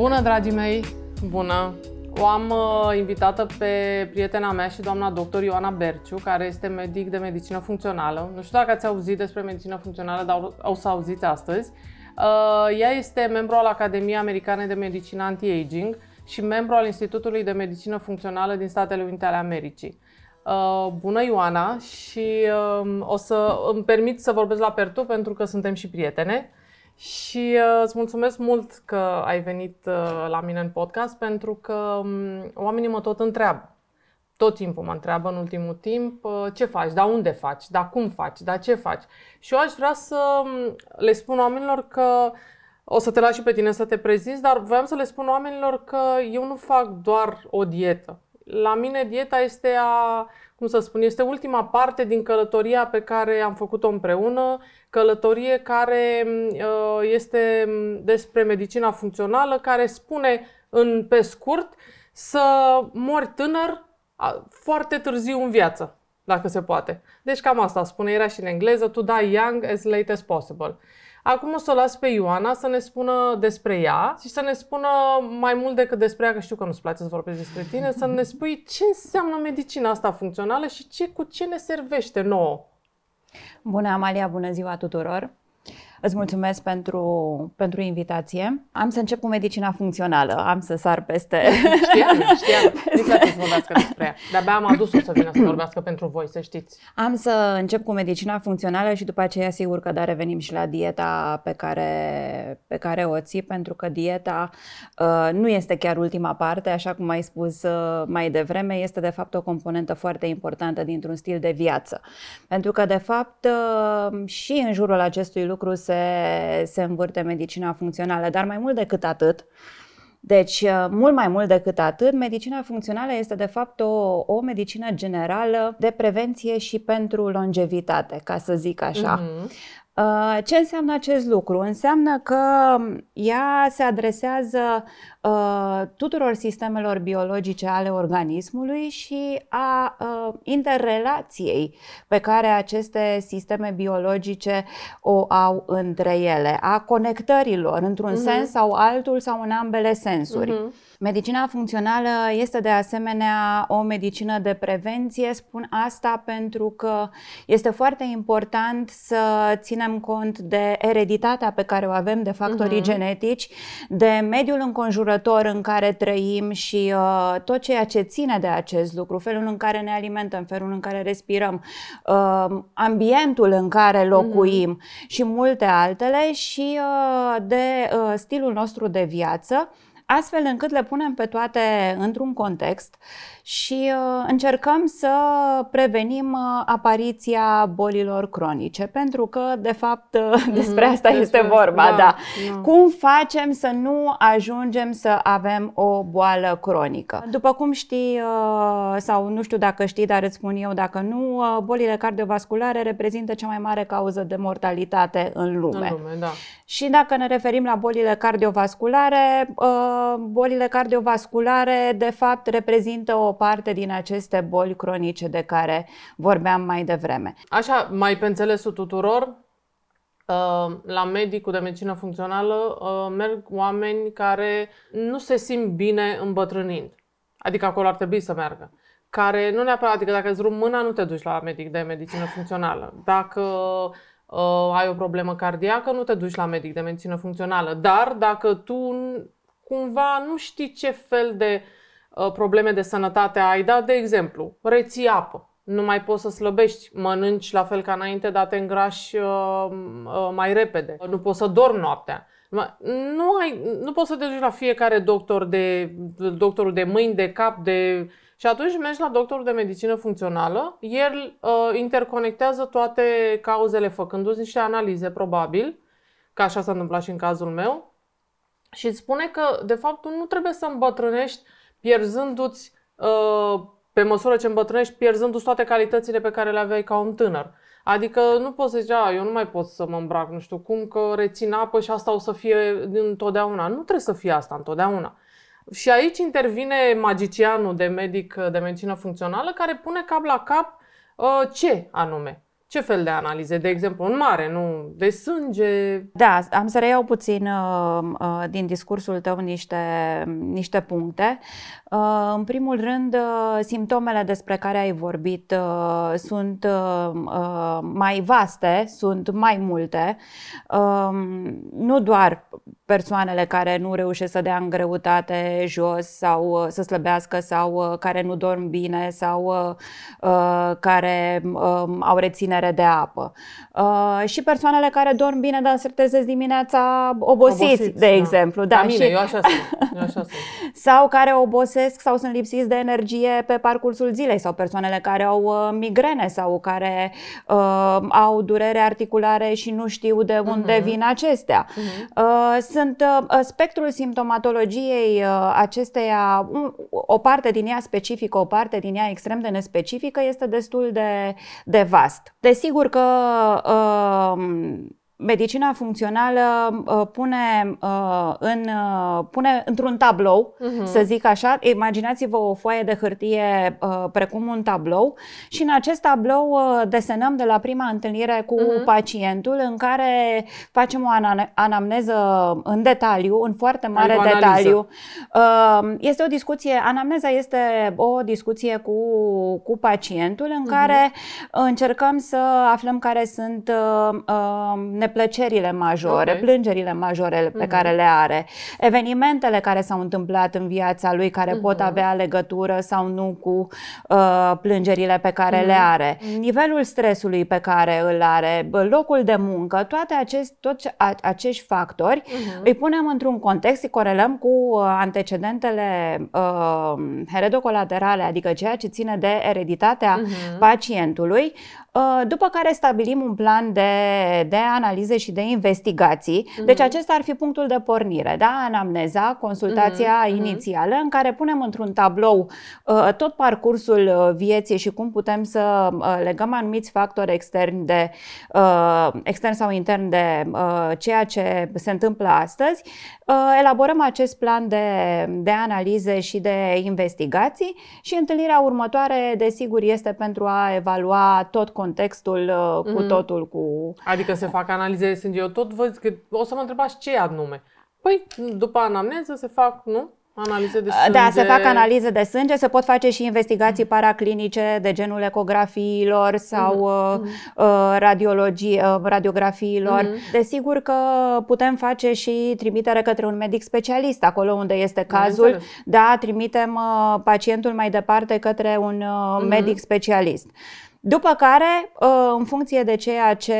Bună, dragii mei! Bună! O am uh, invitată pe prietena mea și doamna doctor Ioana Berciu, care este medic de medicină funcțională. Nu știu dacă ați auzit despre medicină funcțională, dar o să auziți astăzi. Uh, ea este membru al Academiei Americane de Medicină Anti-Aging și membru al Institutului de Medicină Funcțională din Statele Unite ale Americii. Uh, bună Ioana și uh, o să îmi permit să vorbesc la pertu pentru că suntem și prietene. Și uh, îți mulțumesc mult că ai venit uh, la mine în podcast pentru că um, oamenii mă tot întreabă. Tot timpul mă întreabă în ultimul timp uh, ce faci, dar unde faci, dar cum faci, dar ce faci. Și eu aș vrea să um, le spun oamenilor că o să te las și pe tine să te prezinți, dar voiam să le spun oamenilor că eu nu fac doar o dietă. La mine dieta este a, cum să spun, este ultima parte din călătoria pe care am făcut-o împreună, călătorie care uh, este despre medicina funcțională, care spune în pe scurt să mori tânăr foarte târziu în viață, dacă se poate. Deci cam asta spune, era și în engleză, to die young as late as possible. Acum o să o las pe Ioana să ne spună despre ea și să ne spună mai mult decât despre ea, că știu că nu-ți place să vorbesc despre tine, să ne spui ce înseamnă medicina asta funcțională și ce, cu ce ne servește nouă. Bună, Amalia, bună ziua tuturor! Îți mulțumesc pentru, pentru invitație. Am să încep cu medicina funcțională. Am să sar peste... Știam, știam. Nici să vorbească despre ea. De-abia am adus-o să vină să vorbească pentru voi, să știți. Am să încep cu medicina funcțională și după aceea sigur că da, revenim și la dieta pe care, pe care o ții, pentru că dieta uh, nu este chiar ultima parte, așa cum ai spus uh, mai devreme, este de fapt o componentă foarte importantă dintr-un stil de viață. Pentru că de fapt uh, și în jurul acestui lucru se se, se învârte medicina funcțională, dar mai mult decât atât, deci, uh, mult mai mult decât atât, medicina funcțională este de fapt o, o medicină generală de prevenție și pentru longevitate, ca să zic așa. Uh-huh. Uh, ce înseamnă acest lucru? Înseamnă că ea se adresează uh, tuturor sistemelor biologice ale organismului și a uh, interrelației pe care aceste sisteme biologice o au între ele, a conectărilor într-un uh-huh. sens sau altul sau în ambele sensuri. Uh-huh. Medicina funcțională este de asemenea o medicină de prevenție. Spun asta pentru că este foarte important să ținem cont de ereditatea pe care o avem, de factorii uh-huh. genetici, de mediul înconjurător în care trăim și uh, tot ceea ce ține de acest lucru, felul în care ne alimentăm, felul în care respirăm, uh, ambientul în care locuim uh-huh. și multe altele și uh, de uh, stilul nostru de viață astfel încât le punem pe toate într-un context și uh, încercăm să prevenim uh, apariția bolilor cronice, pentru că, de fapt, uh, mm-hmm, despre asta despre, este vorba. Da, da. Da. Cum facem să nu ajungem să avem o boală cronică? După cum știi, uh, sau nu știu dacă știi, dar îți spun eu dacă nu, uh, bolile cardiovasculare reprezintă cea mai mare cauză de mortalitate în lume. În lume da. Și dacă ne referim la bolile cardiovasculare, uh, bolile cardiovasculare, de fapt, reprezintă o parte din aceste boli cronice de care vorbeam mai devreme. Așa, mai pe înțelesul tuturor, uh, la medicul de medicină funcțională uh, merg oameni care nu se simt bine îmbătrânind. Adică acolo ar trebui să meargă. Care nu neapărat, adică dacă îți mâna, nu te duci la medic de medicină funcțională. Dacă uh, ai o problemă cardiacă, nu te duci la medic de medicină funcțională. Dar dacă tu cumva nu știi ce fel de uh, Uh, probleme de sănătate ai, da, de exemplu, reții apă. Nu mai poți să slăbești, mănânci la fel ca înainte, dar te îngrași uh, uh, mai repede. Nu poți să dormi noaptea. Nu, ai, nu poți să te duci la fiecare doctor de, doctorul de mâini, de cap, de... Și atunci mergi la doctorul de medicină funcțională, el uh, interconectează toate cauzele făcându-ți niște analize, probabil, că așa s-a întâmplat și în cazul meu, și îți spune că, de fapt, tu nu trebuie să îmbătrânești pierzându-ți, uh, pe măsură ce îmbătrânești, pierzându-ți toate calitățile pe care le aveai ca un tânăr. Adică nu poți să zici, a, eu nu mai pot să mă îmbrac, nu știu cum, că rețin apă și asta o să fie întotdeauna. Nu trebuie să fie asta întotdeauna. Și aici intervine magicianul de medic de medicină funcțională care pune cap la cap uh, ce anume. Ce fel de analize? De exemplu, în mare, nu? De sânge? Da, am să reiau puțin uh, uh, din discursul tău niște, niște puncte. Uh, în primul rând, uh, simptomele despre care ai vorbit uh, sunt uh, mai vaste, sunt mai multe. Um, nu doar persoanele care nu reușesc să dea în greutate jos sau să slăbească sau care nu dorm bine sau care um, au reținere reținere de apă. Uh, și persoanele care dorm bine, dar se trezesc dimineața obosiți, obosiți de da. exemplu. Da, mine, și... eu așa sunt. Eu așa sunt. sau care obosesc sau sunt lipsiți de energie pe parcursul zilei sau persoanele care au uh, migrene sau care uh, au durere articulare și nu știu de unde uh-huh. vin acestea. Uh-huh. Uh, sunt uh, spectrul simptomatologiei uh, acesteia, um, o parte din ea specifică, o parte din ea extrem de nespecifică este destul de, de vast. De Desigur că uh, medicina funcțională uh, pune, uh, în, uh, pune într-un tablou, uh-huh. să zic așa, imaginați-vă o foaie de hârtie uh, precum un tablou și în acest tablou uh, desenăm de la prima întâlnire cu uh-huh. pacientul în care facem o anamneză în detaliu, în foarte mare detaliu. Uh, este o discuție, anamneza este o discuție cu, cu pacientul în uh-huh. care încercăm să aflăm care sunt uh, uh, neplăcerile majore, okay. plângerile majore pe uh-huh. care le are, evenimentele care s-au întâmplat în viața lui care uh-huh. pot mhm. avea legătură sau nu cu uh, plângerile pe care uh-huh. le mhm. are, nivelul stresului pe care îl are, locul de muncă, toate acest, toți acești factori uh-huh. îi punem într-un context, îi corelăm cu uh, antecedentele uh, heredocolaterale, adică ceea ce ține de ereditatea uh-huh. pacientului, uh, după care stabilim un plan de, de analiză analize și de investigații. Uh-huh. Deci acesta ar fi punctul de pornire, da? Anamneza, consultația uh-huh. inițială în care punem într-un tablou uh, tot parcursul uh, vieții și cum putem să uh, legăm anumiți factori externi de uh, extern sau intern de uh, ceea ce se întâmplă astăzi. Uh, elaborăm acest plan de, de analize și de investigații și întâlnirea următoare, desigur, este pentru a evalua tot contextul uh, cu uh-huh. totul cu Adică se fac analize analize de sânge. Eu tot văd că o să mă întrebați ce anume. Păi, după anamneză se fac, nu? Analize de sânge. Da, se fac analize de sânge, se pot face și investigații paraclinice de genul ecografiilor sau mm-hmm. uh, radiologii, uh, radiografiilor. Mm-hmm. Desigur că putem face și trimitere către un medic specialist acolo unde este cazul. Da, trimitem uh, pacientul mai departe către un uh, mm-hmm. medic specialist. După care, uh, în funcție de ceea ce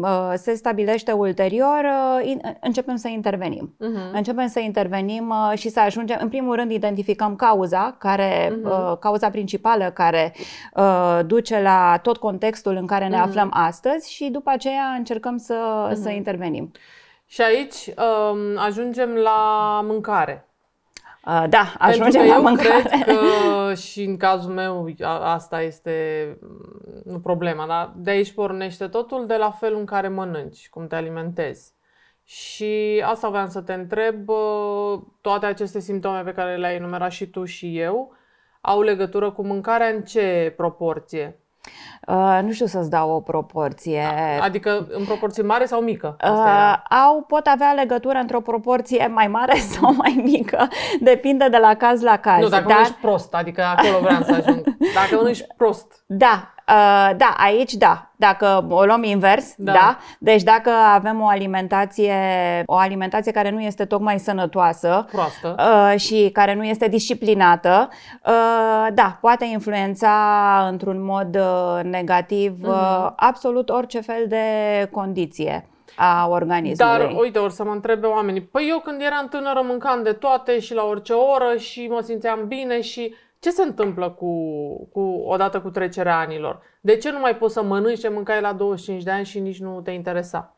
uh, se stabilește ulterior, uh, începem să intervenim. Uh-huh. Începem să intervenim și să ajungem, în primul rând, identificăm cauza, care, uh-huh. cauza principală care duce la tot contextul în care ne uh-huh. aflăm astăzi și după aceea încercăm să, uh-huh. să intervenim. Și aici um, ajungem la mâncare. Uh, da, ajungem la mâncare. cred că și în cazul meu asta este nu problema, dar de aici pornește totul de la felul în care mănânci, cum te alimentezi. Și asta vreau să te întreb, uh, toate aceste simptome pe care le-ai enumerat și tu și eu, au legătură cu mâncarea în ce proporție? Uh, nu știu să-ți dau o proporție. Adică în proporție mare sau mică? Uh, au, pot avea legătură într-o proporție mai mare sau mai mică. Depinde de la caz la caz. Nu, dacă dar... ești prost, adică acolo vreau să ajung. Dacă ești prost. Da, Uh, da, aici da. Dacă o luăm invers, da. da. Deci dacă avem o alimentație, o alimentație care nu este tocmai sănătoasă Proastă. Uh, și care nu este disciplinată, uh, da, poate influența într-un mod uh, negativ uh-huh. absolut orice fel de condiție a organismului. Dar, uite, or să mă întrebe oamenii, păi eu când eram tânără mâncam de toate și la orice oră și mă simțeam bine și ce se întâmplă cu, cu odată cu trecerea anilor? De ce nu mai poți să mănânci ce mâncai la 25 de ani și nici nu te interesa?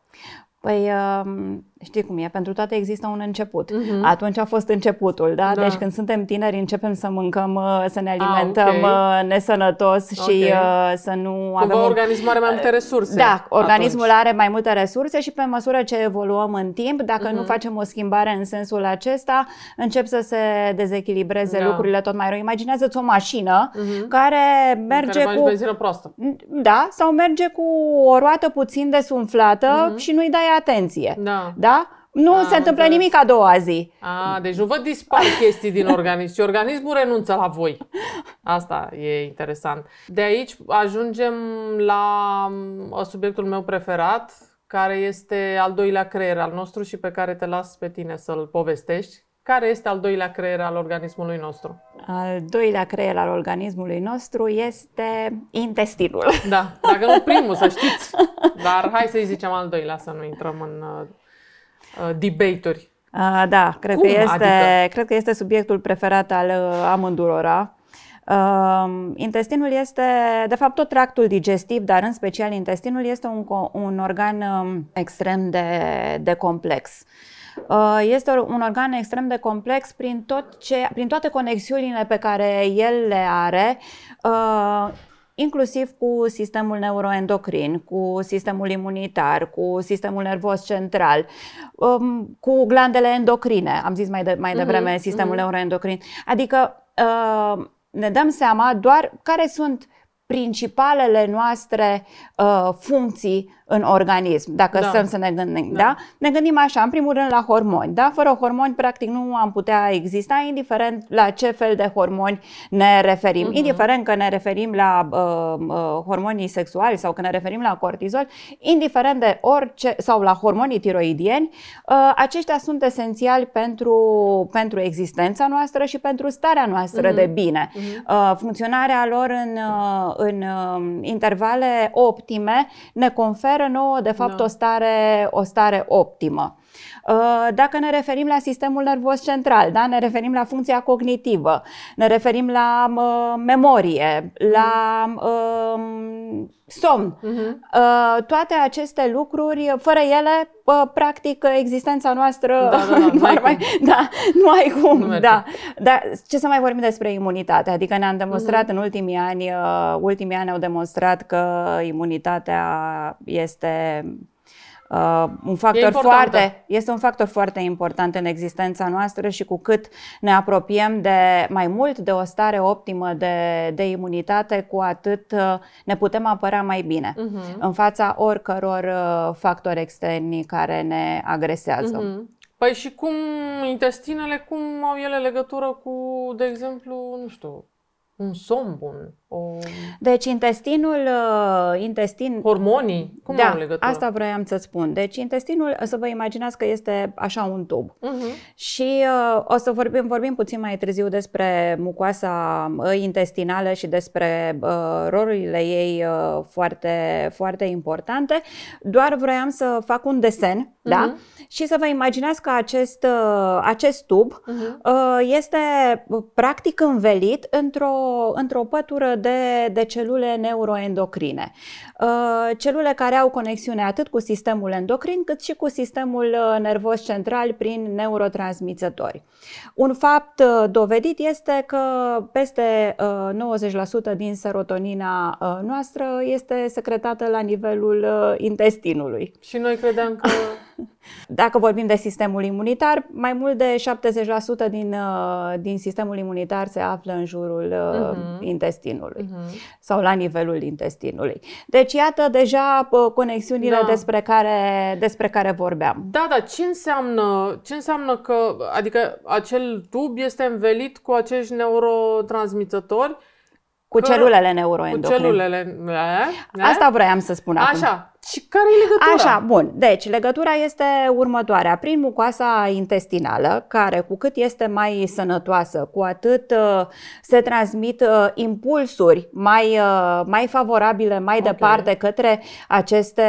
Păi um, știi cum e, pentru toate există un început. Uh-huh. Atunci a fost începutul, da? da? Deci când suntem tineri începem să mâncăm, uh, să ne ah, alimentăm ah, okay. nesănătos okay. și uh, să nu Cumva avem... organismul are mai multe resurse. Da, organismul atunci. are mai multe resurse și pe măsură ce evoluăm în timp, dacă uh-huh. nu mhm. facem o schimbare în sensul acesta, încep să se dezechilibreze da. lucrurile tot mai rău. Imaginează-ți o mașină uh-huh. care merge care cu... benzină proastă. Da, sau merge cu o roată puțin desumflată uh-huh. și nu-i dai atenție. Da. da? Da? Nu a, se întâmplă înțeles. nimic a doua zi. A, deci nu vă dispar chestii din organism, ci organismul renunță la voi. Asta e interesant. De aici ajungem la uh, subiectul meu preferat, care este al doilea creier al nostru și pe care te las pe tine să-l povestești. Care este al doilea creier al organismului nostru? Al doilea creier al organismului nostru este intestinul. Da, dacă nu primul, să știți. Dar hai să-i zicem al doilea, să nu intrăm în uh, uh, debate-uri. Uh, da, cred că, este, adică? cred că este subiectul preferat al uh, amândurora. Uh, intestinul este, de fapt, tot tractul digestiv, dar în special intestinul este un, un organ um, extrem de, de complex. Uh, este un organ extrem de complex prin, tot ce, prin toate conexiunile pe care el le are, uh, inclusiv cu sistemul neuroendocrin, cu sistemul imunitar, cu sistemul nervos central, um, cu glandele endocrine, am zis mai, de, mai devreme, uh-huh, sistemul uh-huh. neuroendocrin. Adică uh, ne dăm seama doar care sunt principalele noastre uh, funcții în organism, dacă da. stăm să ne gândim. Da. da? Ne gândim așa, în primul rând la hormoni. Da? Fără hormoni, practic, nu am putea exista, indiferent la ce fel de hormoni ne referim. Uh-huh. Indiferent că ne referim la uh, uh, hormonii sexuali sau că ne referim la cortizol, indiferent de orice, sau la hormonii tiroidieni, uh, aceștia sunt esențiali pentru, pentru existența noastră și pentru starea noastră uh-huh. de bine. Uh-huh. Uh, funcționarea lor în, uh, în uh, intervale optime ne conferă oferă nouă, de fapt, da. o, stare, o stare optimă. Uh, dacă ne referim la sistemul nervos central, da? ne referim la funcția cognitivă, ne referim la uh, memorie, la uh, somn, uh-huh. uh, toate aceste lucruri, fără ele, uh, practic, existența noastră da, da, da, nu, ai mai, da, nu ai cum. Nu da. Da. Ce să mai vorbim despre imunitate? Adică ne-am demonstrat uh-huh. în ultimii ani, uh, ultimii ani au demonstrat că imunitatea este Uh, un factor foarte, este un factor foarte important în existența noastră și cu cât ne apropiem de mai mult de o stare optimă de, de imunitate, cu atât uh, ne putem apăra mai bine uh-huh. în fața oricăror uh, factori externi care ne agresează. Uh-huh. Păi și cum intestinele, cum au ele legătură cu, de exemplu, nu știu, un somn bun. O... Deci intestinul, uh, intestin... Hormonii? Cum da, au legătură? asta vroiam să spun. Deci intestinul, să vă imaginați că este așa un tub. Uh-huh. Și uh, o să vorbim, vorbim puțin mai târziu despre mucoasa uh, intestinală și despre uh, rolurile ei uh, foarte, foarte importante. Doar vroiam să fac un desen, uh-huh. da? Și să vă imaginați că acest, uh, acest tub uh-huh. uh, este practic învelit într-o, într-o pătură de, de celule neuroendocrine. Uh, celule care au conexiune atât cu sistemul endocrin cât și cu sistemul uh, nervos central prin neurotransmițători. Un fapt uh, dovedit este că peste 90% din serotonina noastră este secretată la nivelul intestinului. Și noi credeam că Dacă vorbim de sistemul imunitar, mai mult de 70% din, din sistemul imunitar se află în jurul uh-huh. intestinului uh-huh. sau la nivelul intestinului. Deci, iată deja conexiunile da. despre, care, despre care vorbeam. Da, da. Ce înseamnă, ce înseamnă că, adică acel tub este învelit cu acești neurotransmițători cu că, celulele neuroendocrine. Cu celulele, ne? Asta vroiam să spun Așa. acum. Așa. Și care e legătura? Așa, bun. Deci, legătura este următoarea. Prin mucoasa intestinală, care cu cât este mai sănătoasă, cu atât uh, se transmit uh, impulsuri mai, uh, mai favorabile mai okay. departe către aceste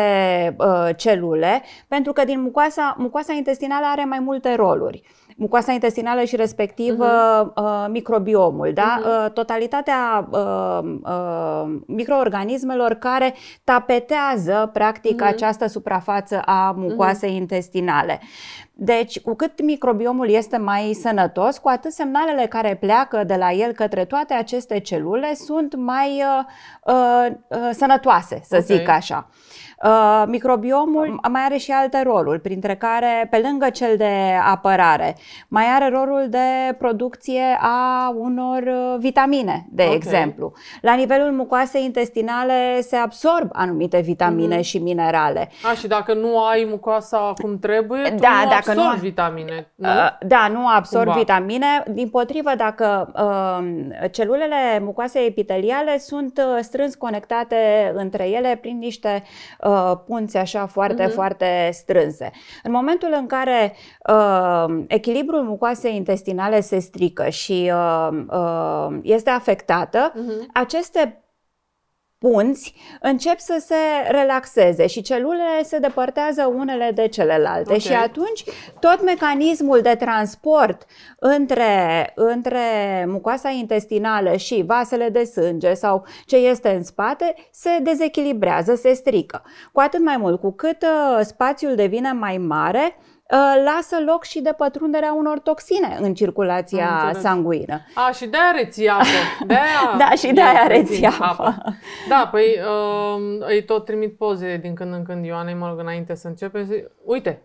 uh, celule, pentru că din mucoasa, mucoasa intestinală are mai multe roluri. Mucoasa intestinală și respectiv uh-huh. uh, microbiomul, da? Uh-huh. Uh, totalitatea uh, uh, microorganismelor care tapetează practic uh-huh. această suprafață a mucoasei uh-huh. intestinale. Deci, cu cât microbiomul este mai sănătos, cu atât semnalele care pleacă de la el către toate aceste celule sunt mai uh, uh, uh sănătoase, să okay. zic așa. Uh, microbiomul mai are și alte roluri, printre care, pe lângă cel de apărare, mai are rolul de producție a unor uh, vitamine, de okay. exemplu. La nivelul mucoasei intestinale se absorb anumite vitamine mm-hmm. și minerale. A, și dacă nu ai mucoasa cum trebuie, tu da, nu dacă absorbi nu, vitamine. Nu? Uh, da, nu absorb Cumva. vitamine. Din potrivă, dacă uh, celulele mucoase epiteliale sunt uh, strâns conectate între ele prin niște uh, uh, punți așa foarte, uh-huh. foarte strânse. În momentul în care uh, echilibrul mucoasei intestinale se strică și uh, uh, este afectată, uh-huh. aceste punți încep să se relaxeze și celulele se depărtează unele de celelalte okay. și atunci tot mecanismul de transport între, între mucoasa intestinală și vasele de sânge sau ce este în spate se dezechilibrează, se strică. Cu atât mai mult, cu cât uh, spațiul devine mai mare, Uh, lasă loc și de pătrunderea unor toxine în circulația sanguină. A, și de-aia reții apă. De-aia da, și de-aia reții apă. apă. Da, păi uh, îi tot trimit poze din când în când Ioanei, mă rog, înainte să începe. Zic, uite,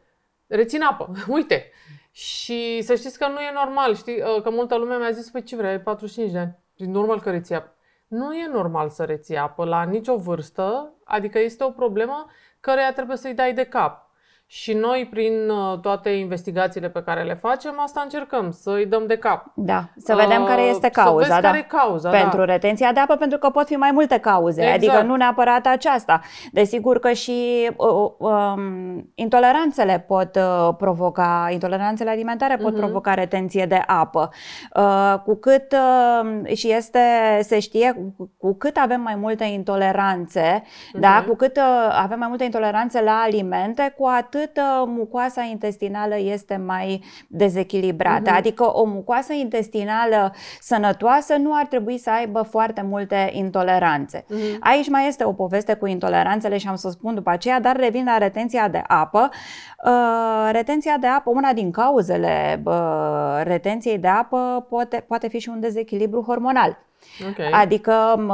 rețin apă, uite. Și să știți că nu e normal, știi, uh, că multă lume mi-a zis, păi ce vrei, ai 45 de ani, e normal că reții apă. Nu e normal să reții apă la nicio vârstă, adică este o problemă căreia trebuie să-i dai de cap. Și noi, prin uh, toate investigațiile pe care le facem, asta încercăm, să îi dăm de cap. Da, să vedem uh, care este cauza. Să vezi da. care e cauza, Pentru da. retenția de apă, pentru că pot fi mai multe cauze, exact. adică nu neapărat aceasta. Desigur că și uh, um, intoleranțele pot uh, provoca, intoleranțele alimentare pot uh-huh. provoca retenție de apă. Uh, cu cât, uh, și este, se știe, cu, cu cât avem mai multe intoleranțe, uh-huh. da, cu cât uh, avem mai multe intoleranțe la alimente, cu atât atât mucoasa intestinală este mai dezechilibrată. Uh-huh. Adică o mucoasă intestinală sănătoasă nu ar trebui să aibă foarte multe intoleranțe. Uh-huh. Aici mai este o poveste cu intoleranțele și am să spun după aceea, dar revin la retenția de apă. Uh, retenția de apă, una din cauzele uh, retenției de apă poate, poate fi și un dezechilibru hormonal. Okay. Adică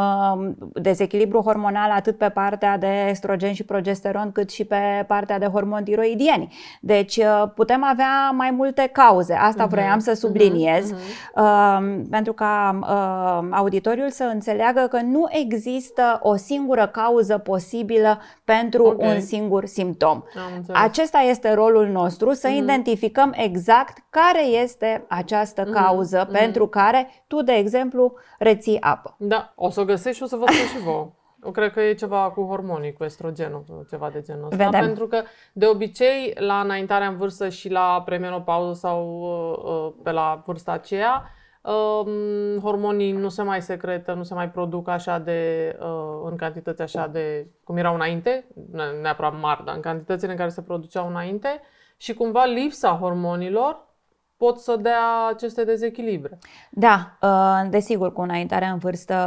dezechilibru hormonal atât pe partea de estrogen și progesteron cât și pe partea de hormoni tiroidieni. Deci uh, putem avea mai multe cauze. Asta uh-huh. vroiam să subliniez uh-huh. uh, pentru ca uh, auditoriul să înțeleagă că nu există o singură cauză posibilă pentru okay. un singur simptom. Acesta este rolul nostru, să uh-huh. identificăm exact care este această cauză uh-huh. pentru care tu, de exemplu, reții apă. Da, o să o găsești și o să vă spun și vouă. Eu cred că e ceva cu hormonii, cu estrogenul, ceva de genul ăsta. Vedem. Pentru că, de obicei, la înaintarea în vârstă și la premenopauză sau uh, uh, pe la vârsta aceea, uh, hormonii nu se mai secretă, nu se mai produc așa de, uh, în cantități așa de, cum erau înainte, neapărat mari, dar în cantitățile în care se produceau înainte și cumva lipsa hormonilor pot să dea aceste dezechilibre. Da, uh, desigur, cu înaintarea în vârstă,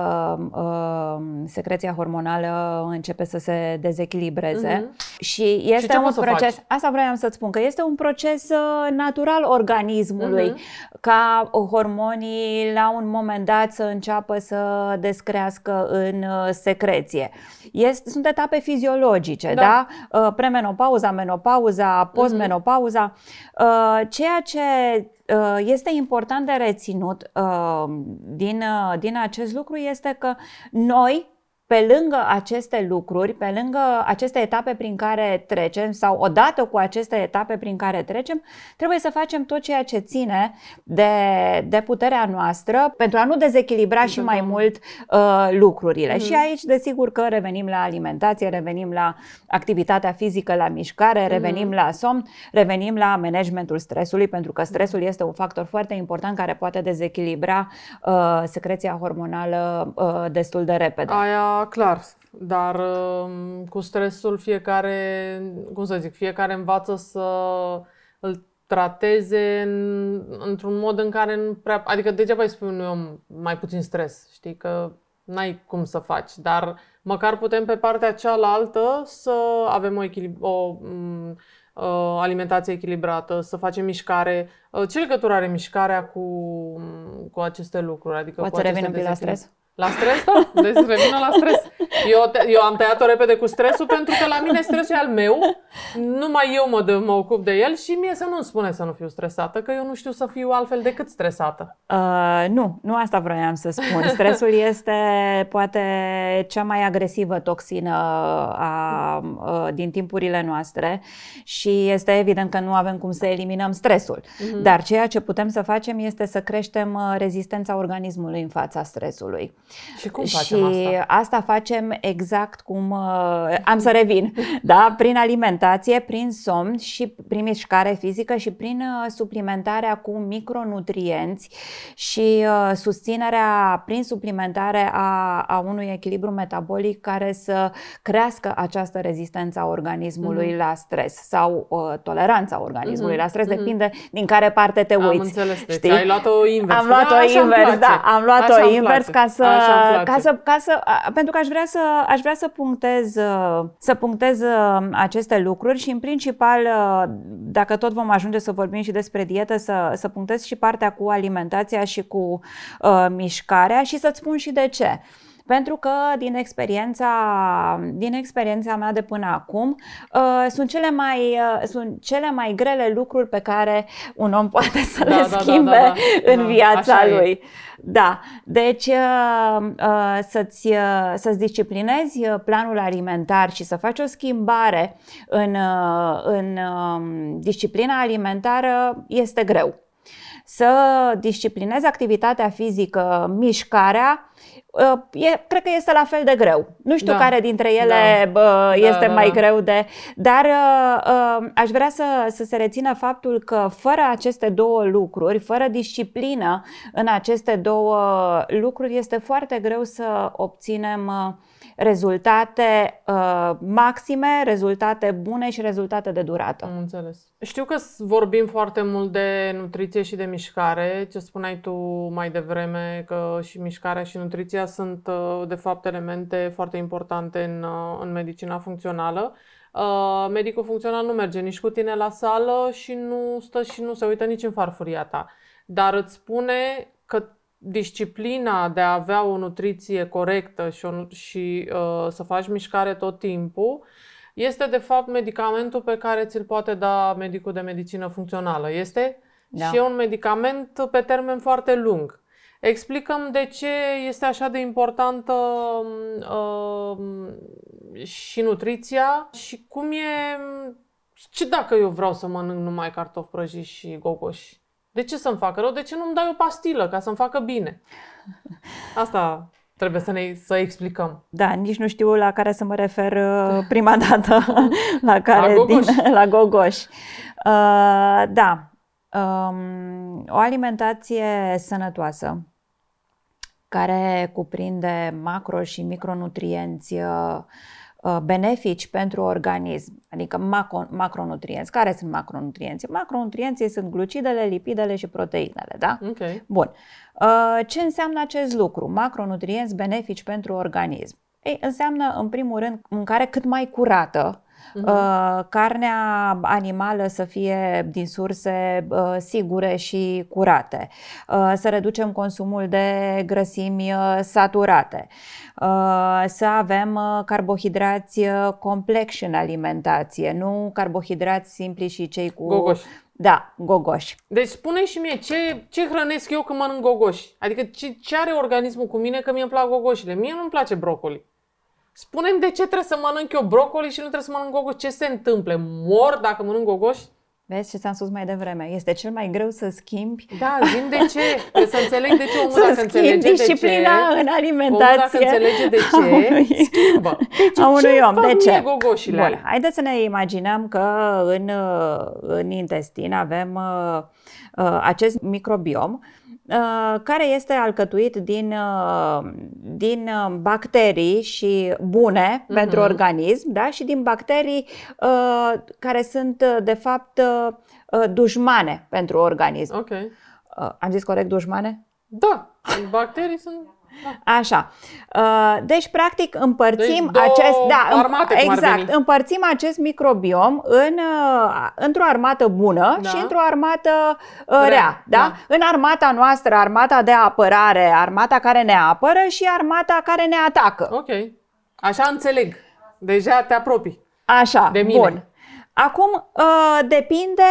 uh, secreția hormonală începe să se dezechilibreze uh-huh. și este și un proces, faci? asta vreau să-ți spun, că este un proces uh, natural organismului uh-huh. ca hormonii la un moment dat să înceapă să descrească în secreție. Este, sunt etape fiziologice, da? da? Premenopauza, menopauza, postmenopauza, uh-huh. ceea ce Uh, este important de reținut uh, din, uh, din acest lucru este că noi, pe lângă aceste lucruri, pe lângă aceste etape prin care trecem sau odată cu aceste etape prin care trecem, trebuie să facem tot ceea ce ține de, de puterea noastră pentru a nu dezechilibra și mai mult uh, lucrurile. Mm-hmm. Și aici, desigur că revenim la alimentație, revenim la activitatea fizică, la mișcare, mm-hmm. revenim la somn, revenim la managementul stresului, pentru că stresul este un factor foarte important care poate dezechilibra uh, secreția hormonală uh, destul de repede. Aia clar, dar um, cu stresul fiecare, cum să zic, fiecare învață să îl trateze în, într-un mod în care nu prea... Adică degeaba îi spui unui om mai puțin stres, știi, că n-ai cum să faci, dar măcar putem pe partea cealaltă să avem o, echilib- o m- uh, alimentație echilibrată, să facem mișcare. Uh, ce legătură are mișcarea cu, cu aceste lucruri? Adică Poți să revenim la stres? La stres, da? Deci revină la stres. Eu, te, eu am tăiat-o repede cu stresul pentru că la mine stresul e al meu, numai eu mă, mă ocup de el și mie să nu-mi spune să nu fiu stresată, că eu nu știu să fiu altfel decât stresată. Uh, nu, nu asta vroiam să spun. Stresul este poate cea mai agresivă toxină a, a, din timpurile noastre și este evident că nu avem cum să eliminăm stresul. Uh-huh. Dar ceea ce putem să facem este să creștem uh, rezistența organismului în fața stresului. Și cum facem și asta? asta facem exact cum uh, am să revin, da? Prin alimentație, prin somn și prin mișcare fizică și prin uh, suplimentarea cu micronutrienți și uh, susținerea prin suplimentare a, a unui echilibru metabolic care să crească această rezistență a organismului mm-hmm. la stres sau uh, toleranța organismului mm-hmm. la stres, mm-hmm. depinde din care parte te uiți. Am înțeles, deci știi? ai luat-o invers. Am luat-o invers, da, am luat-o invers ca să, ca să, ca să, pentru că aș vrea să, aș vrea să punctez, să punctez uh, aceste lucruri și în principal, uh, dacă tot vom ajunge să vorbim și despre dietă, să, să punctez și partea cu alimentația și cu uh, mișcarea și să-ți spun și de ce. Pentru că din experiența, din experiența mea de până acum uh, sunt, cele mai, uh, sunt cele mai grele lucruri pe care un om poate să da, le da, schimbe da, da, da, în da, viața lui. E. Da, deci uh, uh, să-ți, uh, să-ți disciplinezi planul alimentar și să faci o schimbare în, în um, disciplina alimentară este greu. Să disciplinezi activitatea fizică, mișcarea, e, cred că este la fel de greu. Nu știu da. care dintre ele da. este da, mai da. greu de. Dar uh, aș vrea să, să se rețină faptul că fără aceste două lucruri, fără disciplină în aceste două lucruri, este foarte greu să obținem rezultate uh, maxime, rezultate bune și rezultate de durată. Am înțeles. Știu că vorbim foarte mult de nutriție și de mișcare, ce spuneai tu mai devreme, că și mișcarea și nutriția sunt uh, de fapt elemente foarte importante în, uh, în medicina funcțională. Uh, medicul funcțional nu merge nici cu tine la sală și nu stă și nu se uită nici în farfuria ta, dar îți spune că disciplina de a avea o nutriție corectă și, o, și uh, să faci mișcare tot timpul este de fapt medicamentul pe care ți-l poate da medicul de medicină funcțională. Este? Da. Și e un medicament pe termen foarte lung. Explicăm de ce este așa de importantă uh, și nutriția și cum e... Ce dacă eu vreau să mănânc numai cartofi prăjiți și gogoși? De ce să-mi facă rău? De ce nu-mi dai o pastilă ca să-mi facă bine? Asta trebuie să ne să explicăm. Da, nici nu știu la care să mă refer uh, prima dată, la care la gogoș. Din, la gogoș. Uh, da, um, o alimentație sănătoasă care cuprinde macro și micronutrienți uh, Uh, benefici pentru organism, adică macro, macronutrienți. Care sunt macronutrienții? Macronutrienții sunt glucidele, lipidele și proteinele, da? Ok. Bun. Uh, ce înseamnă acest lucru? Macronutrienți benefici pentru organism. Ei, înseamnă, în primul rând, mâncare cât mai curată, Uh-huh. carnea animală să fie din surse uh, sigure și curate, uh, să reducem consumul de grăsimi uh, saturate, uh, să avem uh, carbohidrați uh, complexi în alimentație, nu carbohidrați simpli și cei cu... Gogoși. Da, gogoși. Deci spune și mie, ce, ce hrănesc eu când mănânc gogoși? Adică ce, ce are organismul cu mine că mie îmi plac gogoșile? Mie nu-mi place brocoli. Spune-mi de ce trebuie să mănânc eu brocoli și nu trebuie să mănânc gogoși. Ce se întâmplă? Mor dacă mănânc gogoși? Vezi ce ți-am spus mai devreme? Este cel mai greu să schimbi. Da, zim de ce. Trebuie să înțeleg de ce omul să dacă înțelege disciplina de ce, în alimentație. Omul dacă înțelege de ce, unui, schimbă. Deci, a unui om. De ce? Gogoșile Bun, haideți să ne imaginăm că în, în intestin avem uh, uh, acest microbiom uh, care este alcătuit din, uh, din uh, bacterii și bune uh-huh. pentru organism da? și din bacterii uh, care sunt, uh, de fapt, uh, dușmane pentru organism. Ok. Uh, am zis corect dușmane? Da, bacterii sunt Așa. Uh, deci, practic, împărțim deci acest. Da, armate, exact. Împărțim acest microbiom în, uh, într-o armată bună da. și într-o armată uh, rea. rea da? da? În armata noastră, armata de apărare, armata care ne apără și armata care ne atacă. Ok. Așa înțeleg. Deja te apropii. Așa, de mine. bun. Acum, uh, depinde,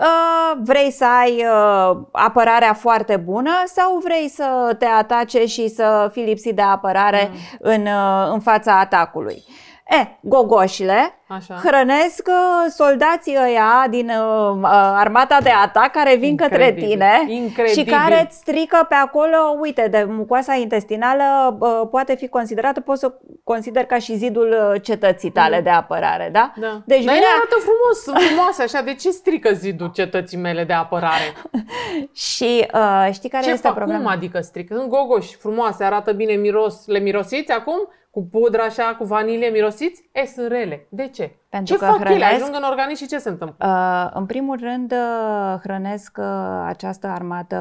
uh, vrei să ai uh, apărarea foarte bună sau vrei să te atace și să fii lipsit de apărare mm. în, în fața atacului. E, gogoșile Așa. hrănesc uh, soldații ăia din uh, uh, armata de atac care vin Incredibil. către tine Incredibil. și care îți strică pe acolo, uite, de mucoasa intestinală uh, poate fi considerată, poți să consider ca și zidul uh, cetății tale mm. de apărare, da? Da. Deci Dar vine... arată frumos, sunt frumoase așa, de ce strică zidul cetății mele de apărare? și uh, știi care ce este fac? problema? Cum adică strică? Sunt gogoși, frumoase, arată bine, miros, le mirosiți acum? Cu pudra așa, cu vanilie mirosiți, e, sunt rele. De ce? Pentru ce că fac hrănesc, ele? Ajung în organism și ce se întâmplă? Uh, în primul rând, uh, hrănesc uh, această armată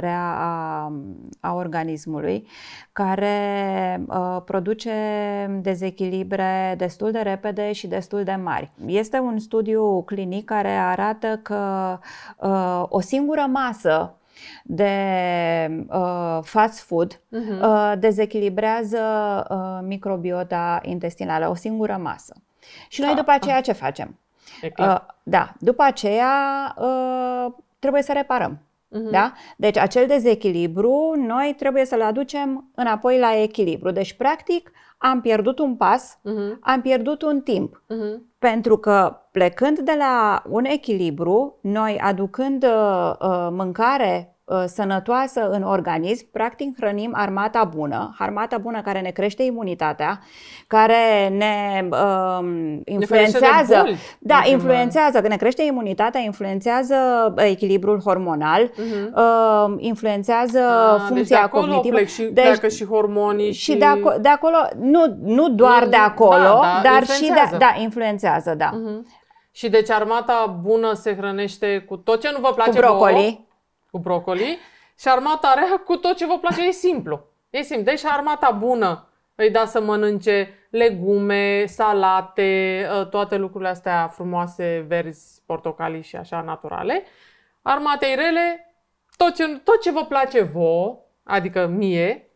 rea a, a organismului, care uh, produce dezechilibre destul de repede și destul de mari. Este un studiu clinic care arată că uh, o singură masă de uh, fast food uh-huh. uh, dezechilibrează uh, microbiota intestinală, o singură masă. Și noi da. după aceea ce facem? Uh, da, după aceea uh, trebuie să reparăm. Uh-huh. Da? Deci acel dezechilibru noi trebuie să-l aducem înapoi la echilibru. Deci practic am pierdut un pas, uh-huh. am pierdut un timp. Uh-huh. Pentru că plecând de la un echilibru, noi aducând uh, uh mâncare Uh, sănătoasă în organism, practic hrănim armata bună, armata bună care ne crește imunitatea, care ne uh, influențează, ne da, influențează, că ne crește imunitatea, influențează echilibrul hormonal, uh-huh. uh, influențează A, ah, funcția deci de acolo cognitivă. Plec și, deci, pleacă și hormonii și, și de, aco- de acolo, nu, nu doar de acolo, da, da, dar și de, da, influențează, da. Uh-huh. Și deci armata bună se hrănește cu tot ce nu vă place Cu brocoli. Vouă, cu brocoli și armata rea cu tot ce vă place. E simplu. E simplu. Deci armata bună îi da să mănânce legume, salate, ă, toate lucrurile astea frumoase, verzi, portocalii și așa naturale. Armatei rele, tot ce, tot ce vă place vouă, adică mie,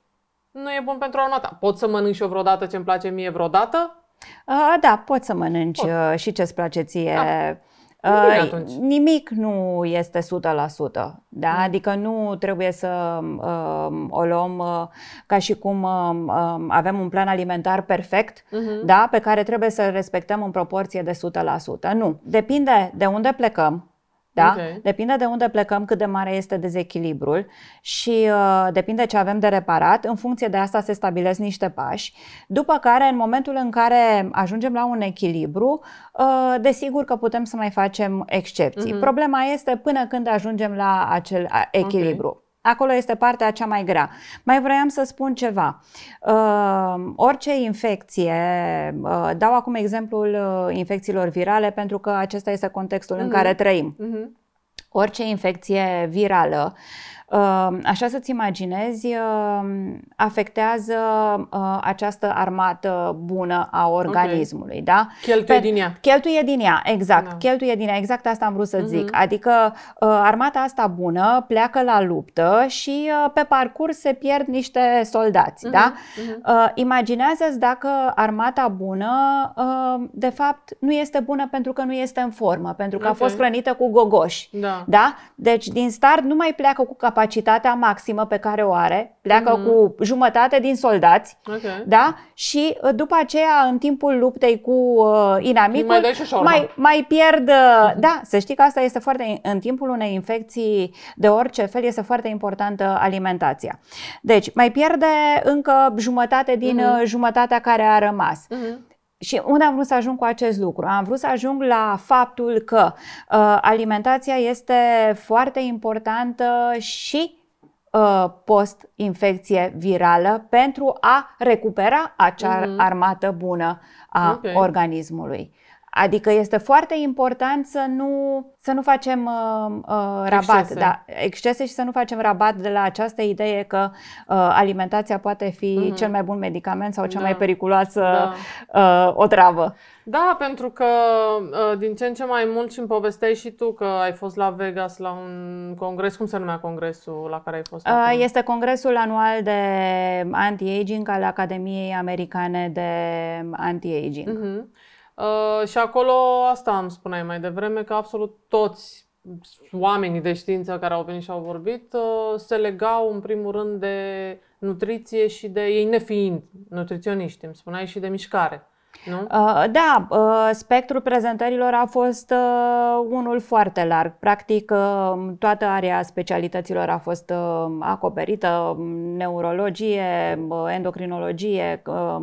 nu e bun pentru armata. Pot să mănânc și eu vreodată ce îmi place mie vreodată? da, poți să mănânci Pot. Uh, și ce îți place ție. Da. Uh, nimic nu este 100%, da? Mm. Adică nu trebuie să uh, o luăm uh, ca și cum uh, uh, avem un plan alimentar perfect, uh-huh. da? Pe care trebuie să-l respectăm în proporție de 100%. Nu. Depinde de unde plecăm, da? Okay. Depinde de unde plecăm, cât de mare este dezechilibrul și uh, depinde ce avem de reparat. În funcție de asta se stabilesc niște pași. După care, în momentul în care ajungem la un echilibru, uh, desigur că putem să mai facem excepții. Uh-huh. Problema este până când ajungem la acel echilibru. Okay. Acolo este partea cea mai grea. Mai vroiam să spun ceva. Uh, orice infecție, uh, dau acum exemplul uh, infecțiilor virale pentru că acesta este contextul uh-huh. în mhm. care trăim. Uh-huh. Orice infecție virală Ehm, așa să-ți imaginezi, ehm, afectează uh, această armată bună a organismului, okay. da? Cheltuie Pe, din ea. Cheltuie din ea, exact. Da. Cheltuie din ea, exact asta am vrut să zic. Uh-huh. Adică uh, armata asta bună pleacă la luptă și uh, pe parcurs se pierd niște soldați, uh-huh. da? Uh-huh. Imaginează-ți dacă armata bună, de fapt, nu este bună pentru că nu este în formă, pentru că okay. a fost hrănită cu gogoși, da? da? Deci, din start, nu mai pleacă cu capacitatea capacitatea maximă pe care o are, pleacă mm-hmm. cu jumătate din soldați, okay. da? Și uh, după aceea, în timpul luptei cu uh, inamicul, mai, mai, mai pierd, uh, da, să știi că asta este foarte, în timpul unei infecții de orice fel, este foarte importantă alimentația. Deci, mai pierde încă jumătate din mm-hmm. jumătatea care a rămas. Mm-hmm. Și unde am vrut să ajung cu acest lucru? Am vrut să ajung la faptul că uh, alimentația este foarte importantă și uh, post-infecție virală pentru a recupera acea uh-huh. armată bună a okay. organismului. Adică este foarte important să nu, să nu facem uh, uh, rabat, excese. Da, excese și să nu facem rabat de la această idee că uh, alimentația poate fi uh-huh. cel mai bun medicament sau cea da. mai periculoasă da. uh, otravă. Da, pentru că uh, din ce în ce mai mult și îmi povesteai și tu că ai fost la Vegas la un congres, cum se numea congresul la care ai fost? Uh, este congresul anual de anti-aging al Academiei Americane de Anti-Aging. Uh-huh. Uh, și acolo asta îmi spuneai mai devreme, că absolut toți oamenii de știință care au venit și au vorbit uh, se legau în primul rând de nutriție și de ei nefiind nutriționiști, îmi spuneai și de mișcare. Nu? Uh, da, uh, spectrul prezentărilor a fost uh, unul foarte larg. Practic, uh, toată area specialităților a fost uh, acoperită, neurologie, uh, endocrinologie, uh,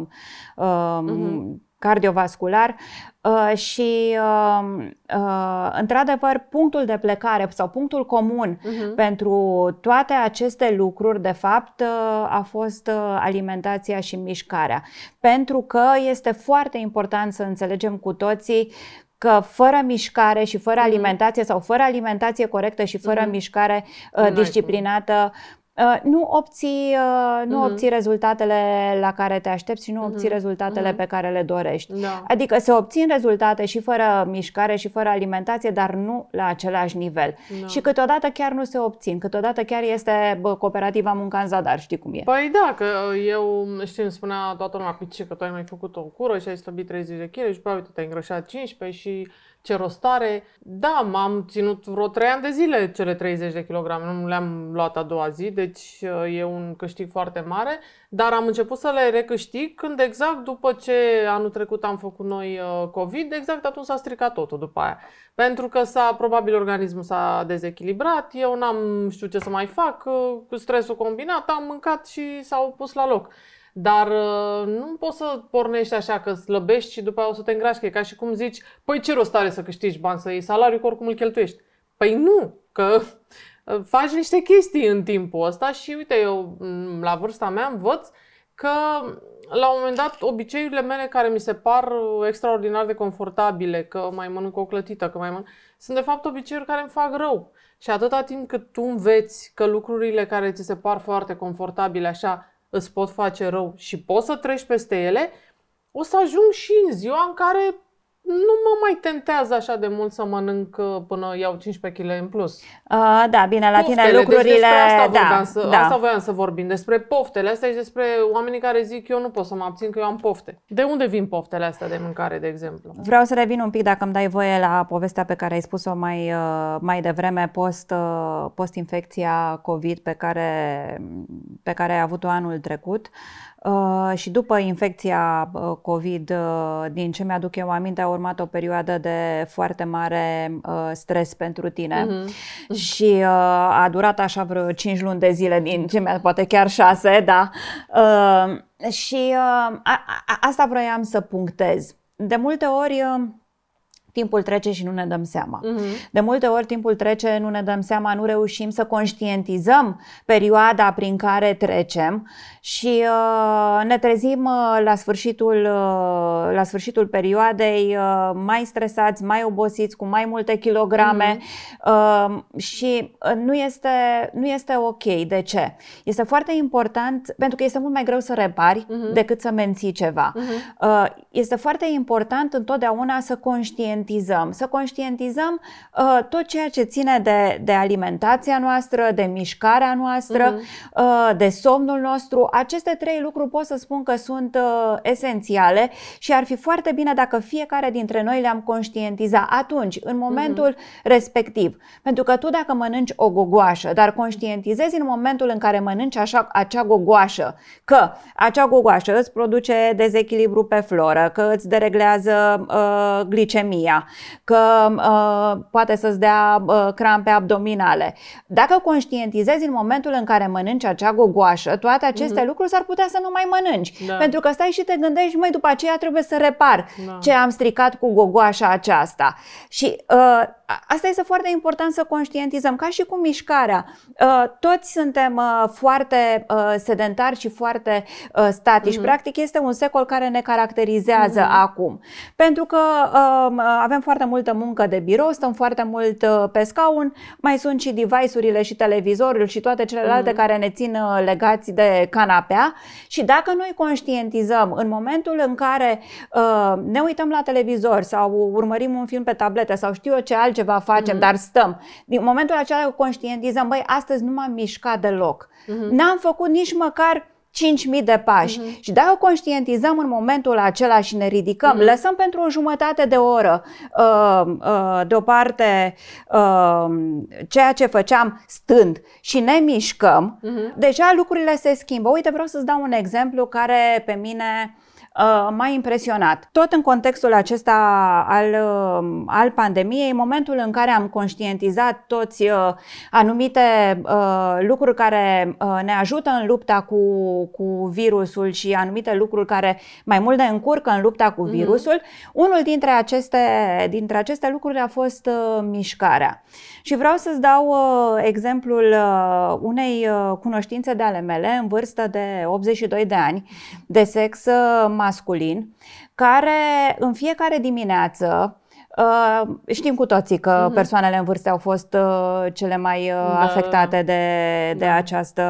uh, uh-huh cardiovascular uh, și, uh, uh, într-adevăr, punctul de plecare sau punctul comun uh-huh. pentru toate aceste lucruri, de fapt, a fost alimentația și mișcarea. Pentru că este foarte important să înțelegem cu toții că fără mișcare și fără mhm. alimentație sau fără alimentație corectă și fără uh-huh. mișcare uh, disciplinată, Uh, nu obții, uh, nu uh-huh. obții rezultatele la care te aștepți și nu uh-huh. obții rezultatele uh-huh. pe care le dorești. Da. Adică se obțin rezultate și fără mișcare și fără alimentație, dar nu la același nivel. Da. Și câteodată chiar nu se obțin, câteodată chiar este bă, cooperativa munca în zadar, știi cum e. Păi da, că eu știu, îmi spunea toată lumea, ce că tu ai mai făcut o cură și ai slăbit 30 de kg și pe uite, te-ai îngrășat 15 și ce rost are. Da, m-am ținut vreo 3 ani de zile cele 30 de kilograme, nu le-am luat a doua zi, deci uh, e un câștig foarte mare, dar am început să le recâștig când exact după ce anul trecut am făcut noi uh, COVID, exact atunci s-a stricat totul după aia. Pentru că s-a, probabil organismul s-a dezechilibrat, eu n-am știu ce să mai fac, uh, cu stresul combinat, am mâncat și s-au pus la loc. Dar uh, nu poți să pornești așa că slăbești și după aia o să te îngrași, că e ca și cum zici, păi ce rost are să câștigi bani, să iei salariu, că oricum îl cheltuiești. Păi nu, că uh, faci niște chestii în timpul ăsta și uite, eu mm, la vârsta mea învăț că la un moment dat obiceiurile mele care mi se par extraordinar de confortabile, că mai mănânc o clătită, că mai mănânc, sunt de fapt obiceiuri care îmi fac rău. Și atâta timp cât tu înveți că lucrurile care ți se par foarte confortabile așa îți pot face rău și poți să treci peste ele, o să ajung și în ziua în care nu mă mai tentează așa de mult să mănânc uh, până iau 15 kg în plus. Uh, da, bine, la poftele, tine lucrurile... Deci asta, da, să, da. asta voiam să vorbim, despre poftele astea și despre oamenii care zic eu nu pot să mă abțin că eu am pofte. De unde vin poftele astea de mâncare, de exemplu? Vreau să revin un pic, dacă îmi dai voie, la povestea pe care ai spus-o mai, uh, mai devreme, post, uh, post-infecția COVID pe care, pe care ai avut-o anul trecut. Uh, Uh, și după infecția uh, COVID, uh, din ce mi-aduc eu aminte, a urmat o perioadă de foarte mare uh, stres pentru tine uh-huh. și uh, a durat așa vreo 5 luni de zile, din ce mi poate chiar 6, da. Uh, și uh, a, a, asta vroiam să punctez. De multe ori... Uh, timpul trece și nu ne dăm seama. Uh-huh. De multe ori timpul trece, nu ne dăm seama, nu reușim să conștientizăm perioada prin care trecem și uh, ne trezim uh, la, sfârșitul, uh, la sfârșitul perioadei uh, mai stresați, mai obosiți, cu mai multe kilograme uh-huh. uh, și uh, nu este, nu este ok. De ce? Este foarte important, pentru că este mult mai greu să repari uh-huh. decât să menții ceva. Uh-huh. Uh, este foarte important întotdeauna să conștientizăm, să conștientizăm uh, tot ceea ce ține de, de alimentația noastră, de mișcarea noastră, uh-huh. uh, de somnul nostru, aceste trei lucruri pot să spun că sunt uh, esențiale și ar fi foarte bine dacă fiecare dintre noi le-am conștientiza atunci, în momentul uh-huh. respectiv. Pentru că tu dacă mănânci o gogoașă, dar conștientizezi în momentul în care mănânci așa, acea gogoașă, că acea gogoașă îți produce dezechilibru pe floră, că îți dereglează uh, glicemia, anemia, că uh, poate să-ți dea uh, crampe abdominale. Dacă conștientizezi în momentul în care mănânci acea gogoașă, toate aceste mm-hmm. lucruri s-ar putea să nu mai mănânci. Da. Pentru că stai și te gândești, mai după aceea trebuie să repar da. ce am stricat cu gogoașa aceasta. Și uh, asta este foarte important să conștientizăm, ca și cu mișcarea. Uh, toți suntem uh, foarte uh, sedentari și foarte uh, statici. Mm-hmm. Practic este un secol care ne caracterizează mm-hmm. acum. Pentru că uh, avem foarte multă muncă de birou, stăm foarte mult uh, pe scaun, mai sunt și device-urile și televizorul și toate celelalte mm-hmm. care ne țin uh, legați de canapea și dacă noi conștientizăm în momentul în care uh, ne uităm la televizor sau urmărim un film pe tablete sau știu eu ce altceva facem, mm-hmm. dar stăm, din momentul acela conștientizăm, băi, astăzi nu m-am mișcat deloc. Mm-hmm. N-am făcut nici măcar 5.000 de pași. Uh-huh. Și dacă conștientizăm în momentul acela și ne ridicăm, uh-huh. lăsăm pentru o jumătate de oră uh, uh, deoparte uh, ceea ce făceam stând și ne mișcăm, uh-huh. deja lucrurile se schimbă. Uite, vreau să-ți dau un exemplu care pe mine Uh, m-a impresionat. Tot în contextul acesta al, uh, al pandemiei, în momentul în care am conștientizat toți uh, anumite lucruri care ne ajută în lupta cu, cu virusul și anumite lucruri care mai mult ne încurcă în lupta cu mhm. virusul, mm-hmm. unul dintre aceste, dintre aceste lucruri a fost mișcarea. Și vreau să-ți dau exemplul unei cunoștințe de ale mele în vârstă de 82 de ani, de sex masculin, care în fiecare dimineață Uh, știm cu toții că uh-huh. persoanele în vârstă au fost uh, cele mai uh, da. afectate de, de da. această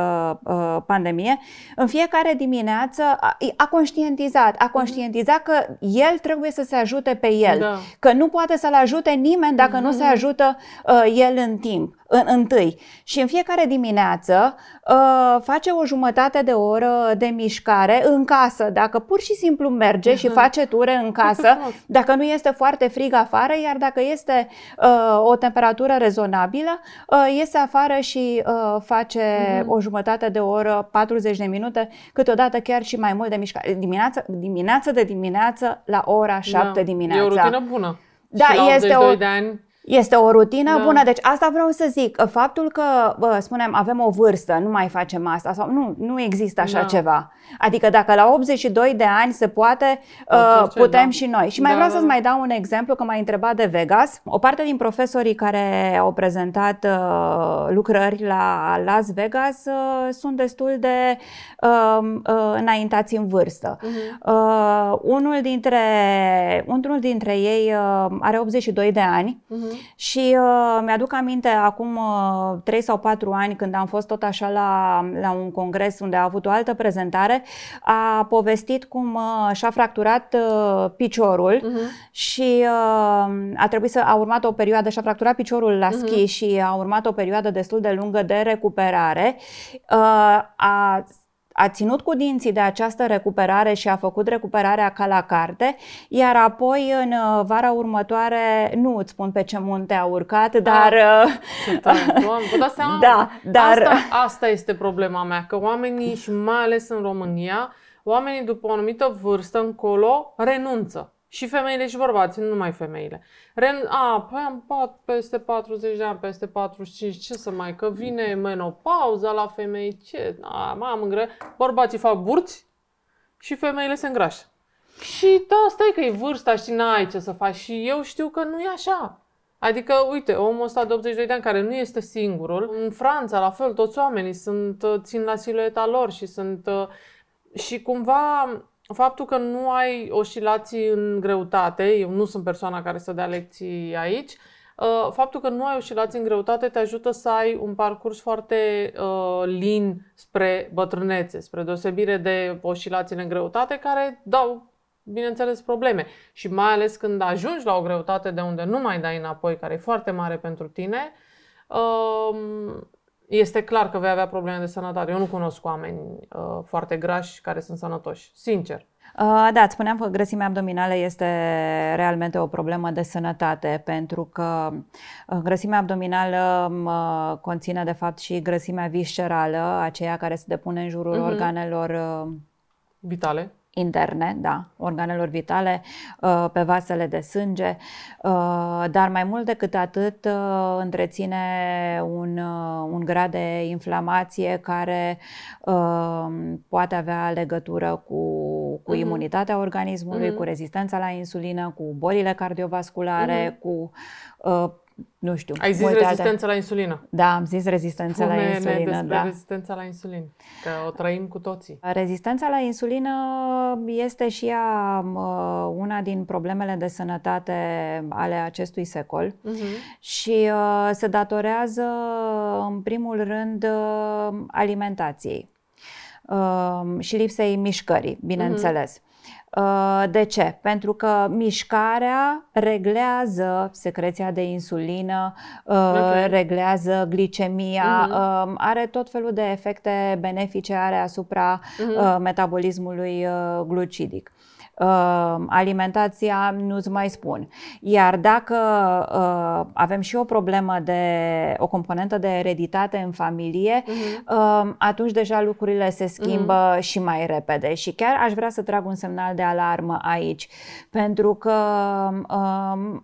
uh, pandemie. În fiecare dimineață a, a conștientizat, a mhm. conștientizat uh-huh. că el trebuie să se ajute pe el, da. că nu poate să-l ajute nimeni dacă uh-huh. nu se mhm. ajută uh, el în timp în, întâi. Și în fiecare dimineață uh, face o jumătate de oră de mișcare în casă. Dacă pur și simplu merge uh-huh. și face ture în casă, dacă nu este foarte frig afară, iar dacă este uh, o temperatură rezonabilă, uh, iese afară și uh, face uh-huh. o jumătate de oră, 40 de minute, câteodată chiar și mai mult de mișcare. Dimineață, dimineață de dimineață la ora 7 da. dimineața. E o rutină bună. Da, și la este o... de ani este o rutină da. bună, deci asta vreau să zic. Faptul că, bă, spunem, avem o vârstă, nu mai facem asta sau nu, nu există așa da. ceva. Adică dacă la 82 de ani se poate, uh, putem da. și noi. Și mai da, vreau da. să-ți mai dau un exemplu, că m-ai întrebat de Vegas. O parte din profesorii care au prezentat uh, lucrări la Las Vegas uh, sunt destul de uh, uh, înaintați în vârstă. Uh-huh. Uh, unul, dintre, unul dintre ei uh, are 82 de ani uh-huh. Și uh, mi-aduc aminte acum uh, 3 sau 4 ani când am fost tot așa la, la un congres unde a avut o altă prezentare, a povestit cum uh, și-a fracturat uh, piciorul uh-huh. și uh, a trebuit să a urmat o perioadă și-a fracturat piciorul la uh-huh. schi și a urmat o perioadă destul de lungă de recuperare. Uh, a a ținut cu dinții de această recuperare și a făcut recuperarea ca la carte, iar apoi în uh, vara următoare, nu îți spun pe ce munte a urcat, ah, dar... Vă dați seama? Da, dar... Asta, asta este problema mea, că oamenii, și mai ales în România, oamenii după o anumită vârstă încolo renunță. Și femeile și bărbații, nu numai femeile. Ren, a, păi am pat peste 40 de ani, peste 45, ce să mai, că vine menopauza la femei, ce, a, m-am îngre... Bărbații fac burți și femeile se îngrașă. Și da, stai că e vârsta și n-ai ce să faci. Și eu știu că nu e așa. Adică, uite, omul ăsta de 82 de ani care nu este singurul, în Franța, la fel, toți oamenii sunt, țin la silueta lor și sunt... Și cumva faptul că nu ai oscilații în greutate, eu nu sunt persoana care să dea lecții aici, uh, faptul că nu ai oscilații în greutate te ajută să ai un parcurs foarte uh, lin spre bătrânețe, spre deosebire de oscilațiile în greutate care dau, bineînțeles, probleme. Și mai ales când ajungi la o greutate de unde nu mai dai înapoi, care e foarte mare pentru tine, uh, este clar că vei avea probleme de sănătate. Eu nu cunosc oameni uh, foarte grași care sunt sănătoși, sincer. Uh, da, îți spuneam că grăsimea abdominală este realmente o problemă de sănătate, pentru că uh, grăsimea abdominală uh, conține de fapt și grăsimea viscerală, aceea care se depune în jurul uh-huh. organelor uh, vitale interne, da, organelor vitale, uh, pe vasele de sânge, uh, dar mai mult decât atât uh, întreține un, un grad de inflamație care poate avea legătură cu, cu uh-huh. imunitatea organismului, uh-huh. cu rezistența la insulină, cu bolile cardiovasculare, uh-huh. cu nu știu. Ai zis rezistență alte... la insulină. Da, am zis rezistență Spune la insulină. despre da. rezistența la insulină, că o trăim cu toții. Rezistența la insulină este și ea una din problemele de sănătate ale acestui secol uh-huh. și uh, se datorează în primul rând uh, alimentației uh, și lipsei mișcării, bineînțeles. Uh-huh. Uh, de ce? Pentru că mișcarea reglează secreția de insulină, uh, okay. reglează glicemia, uh-huh. are tot felul de efecte benefice are asupra uh-huh. metabolismului glucidic. Uh, alimentația nu-ți mai spun. Iar dacă uh, avem și o problemă de o componentă de ereditate în familie, uh-huh. uh, atunci deja lucrurile se schimbă uh-huh. și mai repede. Și chiar aș vrea să trag un semnal de alarmă aici, pentru că uh,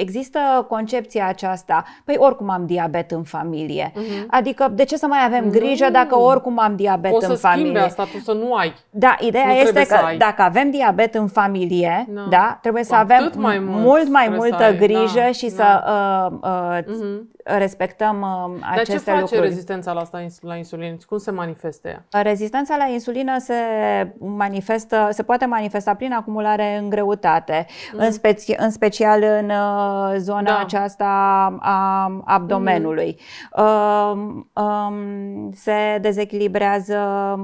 există concepția aceasta, păi oricum am diabet în familie. Uh-huh. Adică de ce să mai avem grijă uh-huh. dacă oricum am diabet o în familie? O să asta, tu să nu ai. Da, ideea nu este că dacă avem diabet în familie, no. da, trebuie să avem mai mult, mult mai multă grijă da. și da. să uh, uh, uh-huh respectăm uh, aceste lucruri. Dar ce face lucruri. rezistența la asta la insulină? Cum se manifestă ea? Rezistența la insulină se manifestă, se poate manifesta prin acumulare în greutate, mm. în, speci, în special în uh, zona da. aceasta a abdomenului. Mm. Uh, um, se dezechilibrează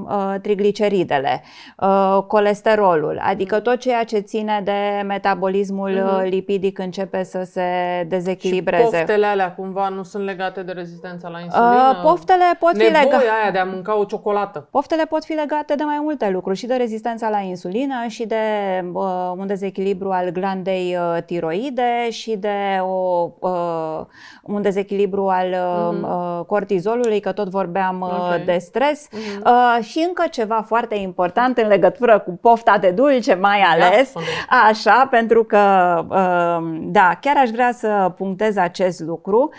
uh, trigliceridele, uh, colesterolul, adică tot ceea ce ține de metabolismul mm. lipidic începe să se dezechilibreze. Și poftele alea cumva nu sunt legate de rezistența la insulină? Uh, poftele pot fi legate. aia de a mânca o ciocolată. Poftele pot fi legate de mai multe lucruri, și de rezistența la insulină, și de uh, un dezechilibru al glandei uh, tiroide, și de o, uh, un dezechilibru al uh-huh. cortizolului, că tot vorbeam uh, okay. de stres. Uh-huh. Uh, și încă ceva foarte important în legătură cu pofta de dulce, mai ales. Așa, pentru că, uh, da, chiar aș vrea să punctez acest lucru.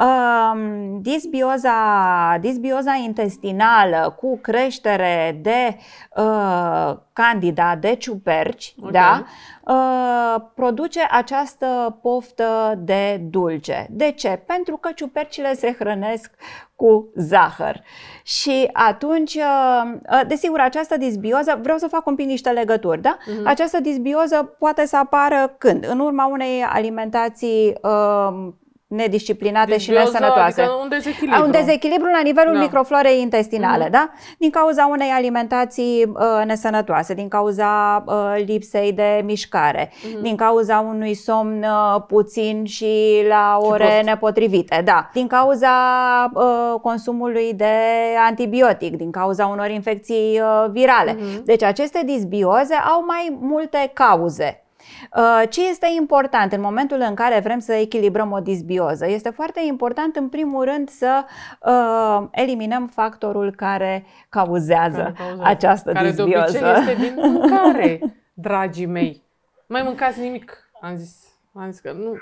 Um, disbioza, disbioza intestinală cu creștere de uh, candida, de ciuperci, okay. da, uh, produce această poftă de dulce. De ce? Pentru că ciupercile se hrănesc cu zahăr. Și atunci, uh, uh, desigur, această disbioză, vreau să fac un pic niște legături, da? Uh-huh. Această disbioză poate să apară când? În urma unei alimentații uh, nedisciplinate Disbioza, și nesănătoase. Adică un dezechilibru. Un dezechilibru la nivelul da. microflorei intestinale, mm-hmm. da? Din cauza unei alimentații uh, nesănătoase, din cauza uh, lipsei de mișcare, mm-hmm. din cauza unui somn uh, puțin și la ore și nepotrivite, da. Din cauza uh, consumului de antibiotic, din cauza unor infecții uh, virale. Mm-hmm. Deci aceste disbioze au mai multe cauze. Uh, ce este important în momentul în care vrem să echilibrăm o disbioză? Este foarte important, în primul rând, să uh, eliminăm factorul care cauzează, care cauzează. această care disbioză. Care de obicei este din mâncare, dragii mei. Mai mâncați nimic, am zis. Am zis că nu.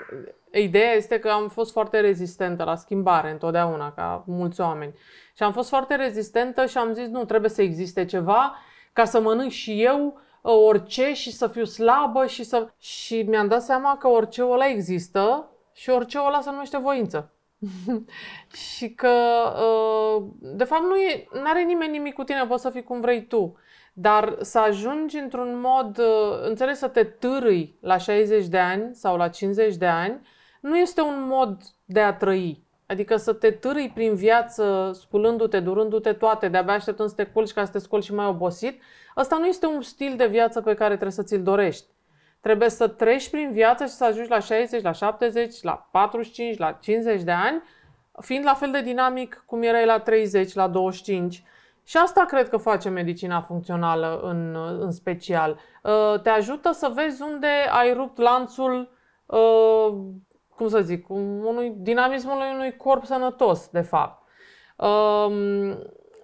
Ideea este că am fost foarte rezistentă la schimbare întotdeauna, ca mulți oameni. Și am fost foarte rezistentă și am zis, nu, trebuie să existe ceva ca să mănânc și eu orice și să fiu slabă și să... Și mi-am dat seama că orice ăla există și orice ăla se numește voință. și că, uh, de fapt, nu e, are nimeni nimic cu tine, poți să fii cum vrei tu. Dar să ajungi într-un mod, uh, înțeles, să te târâi la 60 de ani sau la 50 de ani, nu este un mod de a trăi. Adică să te târâi prin viață, sculându-te, durându-te toate, de-abia așteptând să te culci ca să te scoli și mai obosit, ăsta nu este un stil de viață pe care trebuie să ți-l dorești. Trebuie să treci prin viață și să ajungi la 60, la 70, la 45, la 50 de ani, fiind la fel de dinamic cum erai la 30, la 25. Și asta cred că face medicina funcțională în, în special. Uh, te ajută să vezi unde ai rupt lanțul uh, cum să zic, unui dinamismului unui corp sănătos, de fapt.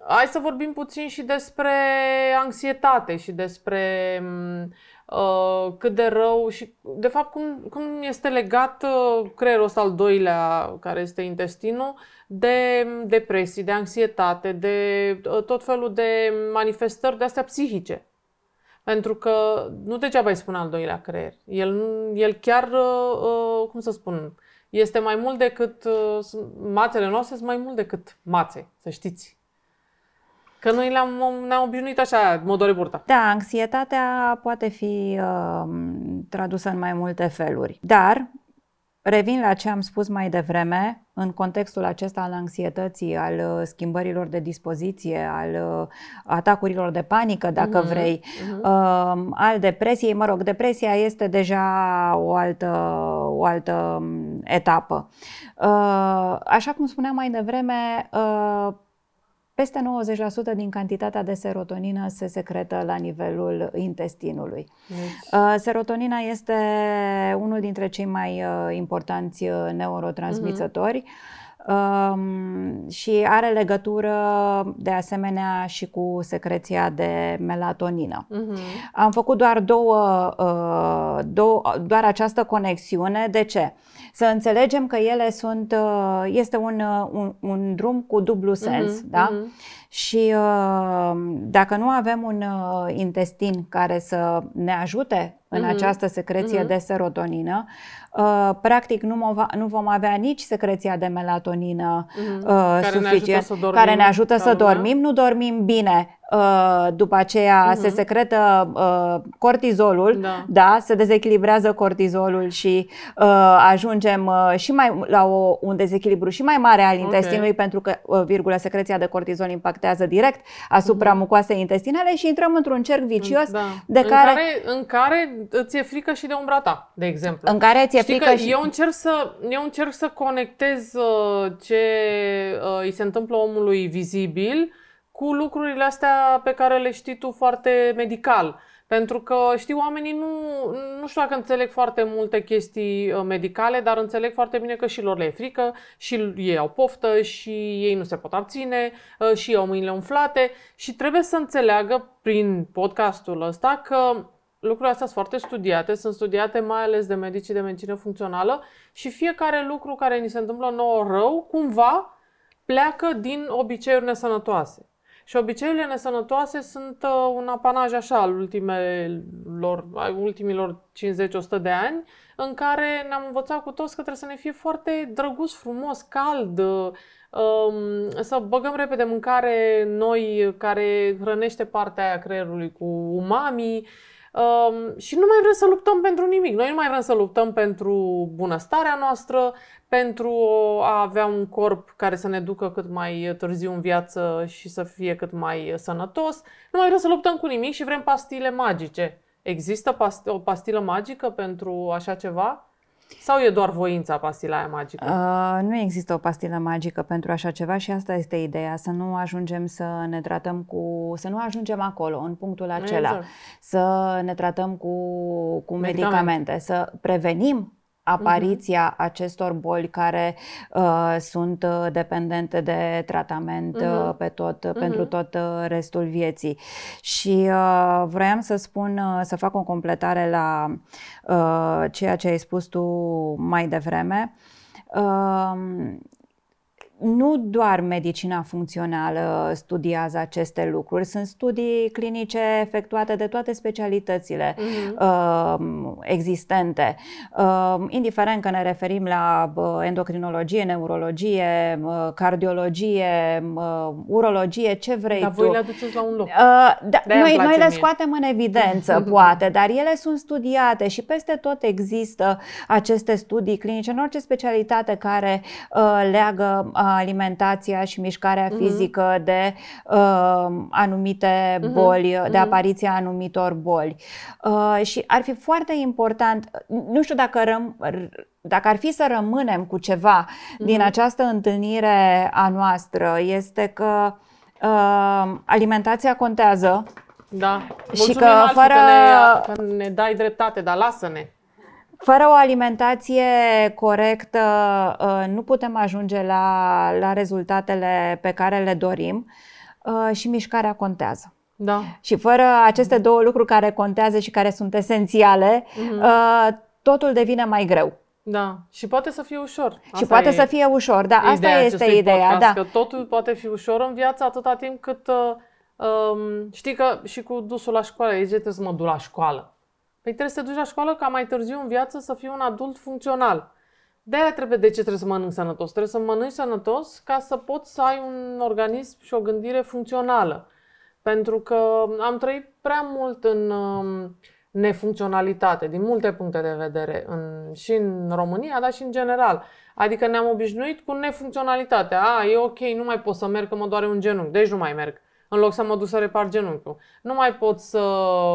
Um, hai să vorbim puțin și despre anxietate și despre uh, cât de rău și, de fapt, cum, cum este legat uh, creierul ăsta al doilea, care este intestinul, de depresii, de anxietate, de uh, tot felul de manifestări de astea psihice. Pentru că nu degeaba îi spun al doilea creier. El, el chiar, uh, uh cum să spun, este mai mult decât, uh, mațele noastre sunt mai mult decât mațe, să știți. Că noi le-am, ne-am obișnuit așa, modore burta. Da, anxietatea poate fi uh, tradusă în mai multe feluri. Dar, revin la ce am spus mai devreme, în contextul acesta al anxietății, al uh, schimbărilor de dispoziție, al uh, atacurilor de panică, dacă mm-hmm. vrei, mm-hmm. Uh, al depresiei, mă rog, depresia este deja o altă, o altă um, etapă. Uh, așa cum spuneam mai devreme, uh, peste 90% din cantitatea de serotonină se secretă la nivelul intestinului. Deci. Serotonina este unul dintre cei mai uh, importanți uh, neurotransmițători. Uh-huh um, și are legătură de asemenea și cu secreția de melatonină. Uh-huh. Am făcut doar două, uh, două, doar această conexiune. De ce? Să înțelegem că ele sunt, uh, este un, uh, un, un drum cu dublu sens, uh-huh. da? Uh-huh. Și uh, dacă nu avem un uh, intestin care să ne ajute în uh-huh. această secreție uh-huh. de serotonină, uh, practic nu, mova, nu vom avea nici secreția de melatonină uh-huh. uh, care suficient, ne dormim, care ne ajută să dormim. Nu dormim bine, Uh, după aceea uh-huh. se secretă uh, cortizolul, da. da, se dezechilibrează cortizolul și uh, ajungem uh, și mai la o, un dezechilibru și mai mare al intestinului okay. pentru că, uh, virgulă, secreția de cortizol impactează direct asupra uh-huh. mucoasei intestinale și intrăm într-un cerc vicios da. de în care, care în care îți e frică și de umbra ta, de exemplu. În care ți-e Știi frică că și eu încerc să eu încerc să conectez uh, ce uh, îi se întâmplă omului vizibil cu lucrurile astea pe care le știi tu foarte medical. Pentru că, știi, oamenii nu, nu știu dacă înțeleg foarte multe chestii uh, medicale, dar înțeleg foarte bine că și lor le e frică, și ei au poftă, și ei nu se pot abține, uh, și ei au mâinile umflate și trebuie să înțeleagă prin podcastul ăsta că lucrurile astea sunt foarte studiate, sunt studiate mai ales de medicii de medicină funcțională și fiecare lucru care ni se întâmplă nouă rău, cumva pleacă din obiceiuri nesănătoase. Și obiceiurile nesănătoase sunt uh, un apanaj așa al ultimelor, ultimilor 50-100 de ani, în care ne-am învățat cu toți că trebuie să ne fie foarte drăguț, frumos, cald, uh, um, să băgăm repede mâncare noi care hrănește partea aia creierului cu umami, Um, și nu mai vrem să luptăm pentru nimic. Noi nu mai vrem să luptăm pentru bunăstarea noastră, pentru a avea un corp care să ne ducă cât mai târziu în viață și să fie cât mai sănătos. Nu mai vrem să luptăm cu nimic și vrem pastile magice. Există past- o pastilă magică pentru așa ceva? Sau e doar voința pastila aia magică? Uh, nu există o pastilă magică pentru așa ceva și asta este ideea, să nu ajungem să ne tratăm cu, să nu ajungem acolo, în punctul acela, exact. să ne tratăm cu, cu medicamente. medicamente, să prevenim apariția uh-huh. acestor boli care uh, sunt uh, dependente de tratament uh-huh. uh, pe tot, uh-huh. pentru tot uh, restul vieții. Și uh, vroiam să spun, uh, să fac o completare la uh, ceea ce ai spus tu mai devreme. Uh, nu doar medicina funcțională studiază aceste lucruri, sunt studii clinice efectuate de toate specialitățile uh-huh. uh, existente, uh, indiferent că ne referim la uh, endocrinologie, neurologie, uh, cardiologie, uh, urologie, ce vrei dar tu. voi le aduceți la un loc. Uh, da, noi, noi le scoatem în evidență, poate, dar ele sunt studiate și peste tot există aceste studii clinice în orice specialitate care uh, leagă uh, alimentația și mișcarea uh-huh. fizică de uh, anumite uh-huh. boli, uh-huh. de apariția anumitor boli. Uh, și ar fi foarte important, nu știu dacă răm, dacă ar fi să rămânem cu ceva uh-huh. din această întâlnire a noastră, este că uh, alimentația contează. Da. Mulțumim și că fără că ne, că ne dai dreptate, dar lasă-ne. Fără o alimentație corectă uh, nu putem ajunge la, la rezultatele pe care le dorim. uh, și mișcarea contează. Da. Și fără aceste două lucruri care contează și care sunt esențiale, Mhm. uh, totul devine mai greu. Da. Și poate să fie ușor. și poate e să fie ușor, da, asta ideea este acestui ideea, podcast, da. Că totul poate fi ușor în viață atâta timp cât... Uh, um, știi că și cu dusul la școală, ei zice, trebuie să mă duc la școală. Păi trebuie să te duci la școală ca mai târziu în viață să fii un adult funcțional. De-aia trebuie, de ce trebuie să mănânci sănătos? Trebuie să mănânci sănătos ca să poți să ai un organism și o gândire funcțională. Pentru că am trăit prea mult în um, nefuncționalitate, din multe puncte de vedere, în, și în România, dar și în general. Adică ne-am obișnuit cu nefuncționalitatea. A, e ok, nu mai pot să merg că mă doare un genunchi, deci nu mai merg. În loc să mă duc să repar genunchiul. Nu mai pot să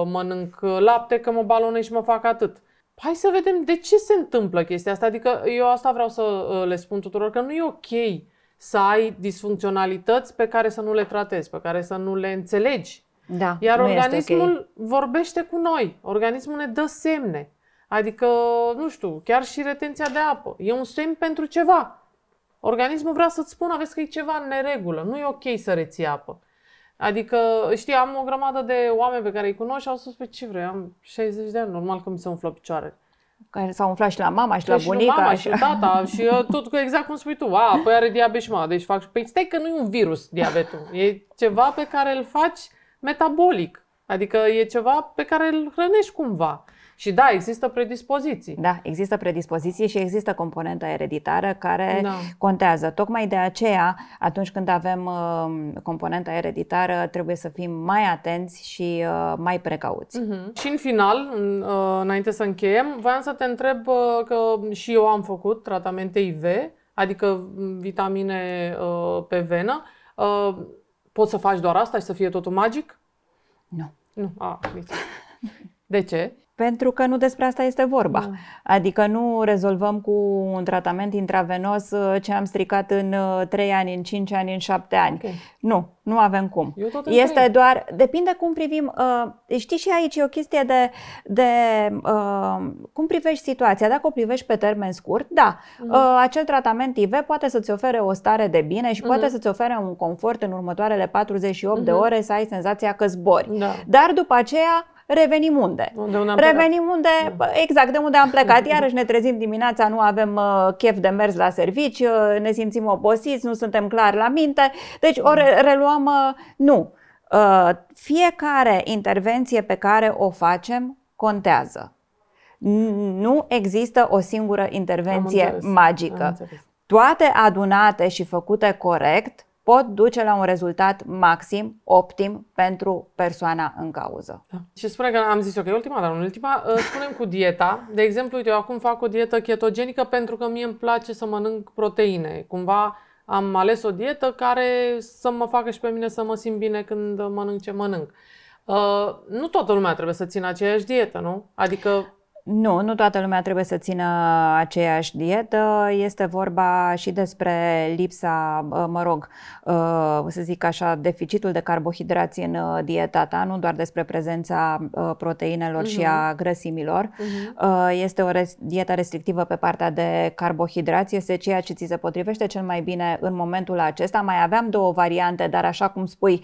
mănânc lapte că mă balonez și mă fac atât. Hai să vedem de ce se întâmplă chestia asta. Adică eu asta vreau să uh, le spun tuturor, că nu e ok să ai disfuncționalități pe care să nu le tratezi, pe care să nu le înțelegi. da Iar nu este organismul ok. vorbește cu noi. Organismul ne dă semne. Adică, nu știu, chiar și retenția de apă. E un semn pentru ceva. Organismul vrea să-ți spună, vezi că e ceva în neregulă. Nu e ok să reții apă. Adică, știi, am o grămadă de oameni pe care îi cunosc și au spus, pe ce vrei, am 60 de ani, normal că mi se umflă picioarele. Care s-au umflat și la mama și la Păi și lui bunica. mama, și- și lui tata, și uh, tot cu exact cum spui tu. A, păi are diabet și mama, deci fac... Păi stai că nu e un virus diabetul. E ceva pe care îl faci metabolic. Adică e ceva pe care îl hrănești cumva. Și da, există predispoziții. Da, există predispoziție și există componenta ereditară care Da. contează. Tocmai de aceea, atunci când avem uh, componenta ereditară, trebuie să fim mai atenți și uh, mai precauți. Mhm. Și în final, în, uh, înainte să încheiem, voiam să te întreb uh, că și eu am făcut tratamente IV, adică m, vitamine uh, pe venă. Uh, Poți să faci doar asta și să fie totul magic? Nu. Nu. A, nici. De ce? Pentru că nu despre asta este vorba. Da. Adică nu rezolvăm cu un tratament intravenos uh, ce am stricat în 3 ani, în 5 ani, în 7 ani. Ok. Nu, nu avem cum. Eu tot în Este trei. doar, depinde cum privim, uh, știi și aici e o chestie de, de uh, cum privești situația. Dacă o privești pe termen scurt, da, Mhm. uh, acel tratament IV poate să-ți ofere o stare de bine și poate Mhm. să-ți ofere un confort în următoarele 48 de Mhm. ore să ai senzația că zbori. Da. Dar după aceea revenim unde? Unde unde am plecat? Revenim unde, bă, exact de unde am plecat. Iarăși ne trezim dimineața, nu avem uh, chef de mers la servici, uh, ne simțim obosiți, nu suntem clari la minte. Deci o re- reluăm, uh, nu. Uh, fiecare intervenție pe care o facem contează. N- Nu există o singură Am intervenție înțeles. Am magică. înțeles. Toate adunate și făcute corect pot duce la un rezultat maxim, optim pentru persoana în cauză. Da. Și spune că am zis eu că e ultima, dar în ultima, uh, spunem cu dieta. De exemplu, uite, eu acum fac o dietă ketogenică pentru că mie îmi place să mănânc proteine. Cumva am ales o dietă care să mă facă și pe mine să mă simt bine când mănânc ce mănânc. Uh, nu toată lumea trebuie să țină aceeași dietă, nu? Adică Nu, nu toată lumea trebuie să țină aceeași dietă. Este vorba și despre lipsa, mă rog, să zic așa, deficitul de carbohidrați în dieta ta, nu doar despre prezența proteinelor și a grăsimilor. Este o res- dietă restrictivă pe partea de carbohidrați, este ceea ce ți se potrivește cel mai bine în momentul acesta. Mai aveam două variante, dar așa cum spui,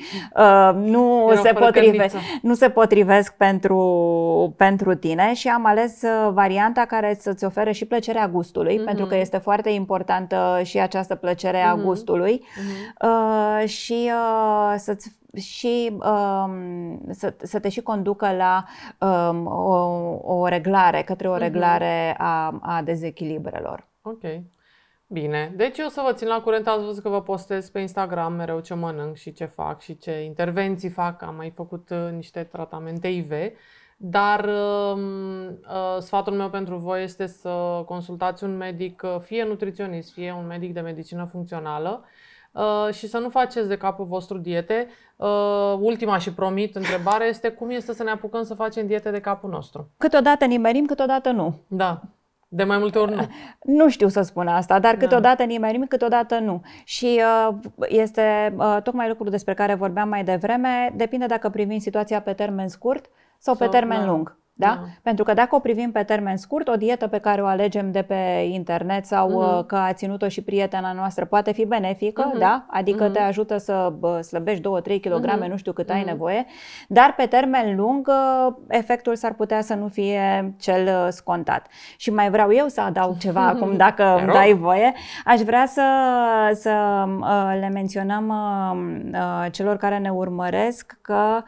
nu Erau se, fără potrive, cărniță. nu se potrivesc pentru, pentru tine și am ales uh, varianta care să-ți ofere și plăcerea gustului, Mhm. pentru că este foarte importantă și această plăcere a Mhm. gustului Mhm. uh, și uh, să-ți și um, să, să te și conducă la um, o, o reglare, către o Mhm. reglare a, a dezechilibrelor. Ok. Bine. Deci eu să vă țin la curent. Ați văzut că vă postez pe Instagram mereu ce mănânc și ce fac și ce intervenții fac. Am mai făcut uh, niște tratamente IV. Dar um, uh, sfatul meu pentru voi este să consultați un medic, uh, fie nutriționist, fie un medic de medicină funcțională uh, și să nu faceți de capul vostru diete. Uh, ultima și promit întrebare este cum este să ne apucăm să facem diete de capul nostru. Câteodată nimerim, câteodată nu. Da. De mai multe ori nu. Nu știu să spun asta, dar Da. câteodată nimerim, câteodată nu. Și uh, este uh, tocmai lucrul despre care vorbeam mai devreme, depinde dacă privim situația pe termen scurt sau pe Sau- termen da. lung. Da? da? Pentru că dacă o privim pe termen scurt, o dietă pe care o alegem de pe internet sau uh-huh. că a ținut-o și prietena noastră poate fi benefică, uh-huh. da? Adică uh-huh. te ajută să slăbești 2-3 kg, uh-huh. nu știu cât uh-huh. ai nevoie, dar pe termen lung uh, efectul s-ar putea să nu fie cel uh, scontat. Și mai vreau eu să adaug ceva acum, dacă îmi dai voie. Aș vrea să, să uh, le menționăm celor care ne urmăresc că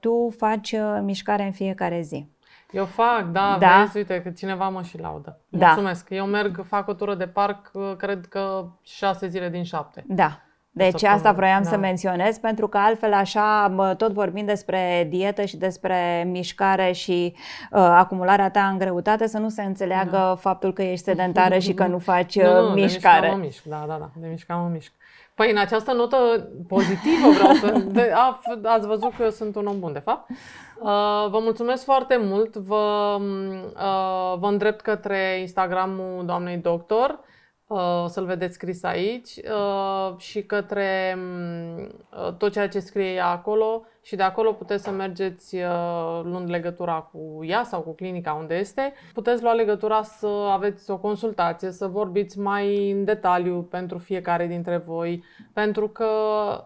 tu faci mișcare în fiecare zi. Eu fac, da, da. vezi, uite că cineva mă și laudă. Da. Mulțumesc. Da. Eu merg, fac o tură de parc, cred că șase zile din șapte. Da. Deci asta vroiam da. să menționez, pentru că altfel așa, tot vorbind despre dietă și despre mișcare și uh, acumularea ta în greutate, să nu se înțeleagă da. faptul că ești sedentară și că nu faci nu, nu, mișcare. De mișcam mă mișc, da, da, da, de mișcam mă mișc. Păi în această notă pozitivă vreau să... De, a, ați văzut că eu sunt un om bun, de fapt. Uh, vă mulțumesc foarte mult. Vă, uh, vă îndrept către Instagramul doamnei doctor. Uh, să-l vedeți scris aici uh, și către uh, tot ceea ce scrie ea acolo și de acolo puteți să mergeți uh, luând legătura cu ea sau cu clinica unde este. Puteți lua legătura să aveți o consultație, să vorbiți mai în detaliu pentru fiecare dintre voi, pentru că,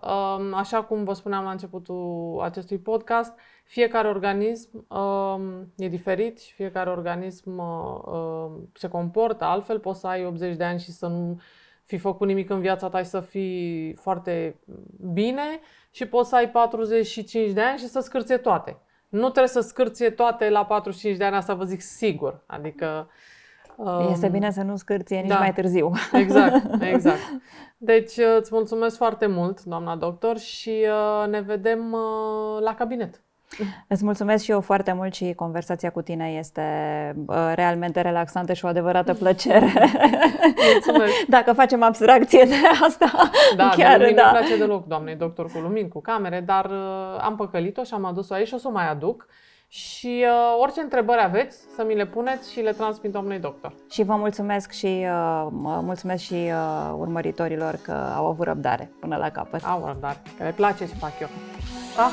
uh, așa cum vă spuneam la începutul acestui podcast, fiecare organism uh, e diferit și fiecare organism uh, se comportă altfel. Poți să ai 80 de ani și să nu fi făcut nimic în viața ta și să fii foarte bine și poți să ai 45 de ani și să scârție toate. Nu trebuie să scârție toate la 45 de ani, asta vă zic sigur. Adică Um, este bine să nu scârție nici da, mai târziu. Exact, exact. Deci îți mulțumesc foarte mult, doamna doctor, și uh, ne vedem uh, la cabinet. Îți mulțumesc și eu foarte mult și conversația cu tine este uh, realmente relaxantă și o adevărată plăcere. Mulțumesc. Dacă facem abstracție de asta, da, chiar de da. place deloc, doamne, doctor cu lumini, cu camere, dar uh, am păcălit-o și am adus-o aici și o să o mai aduc. Și uh, orice întrebări aveți, să mi le puneți și le transmit domnului doctor. Și vă mulțumesc și uh, mulțumesc și uh, urmăritorilor că au avut răbdare până la capăt. Au răbdare, că le place ce fac eu. Da?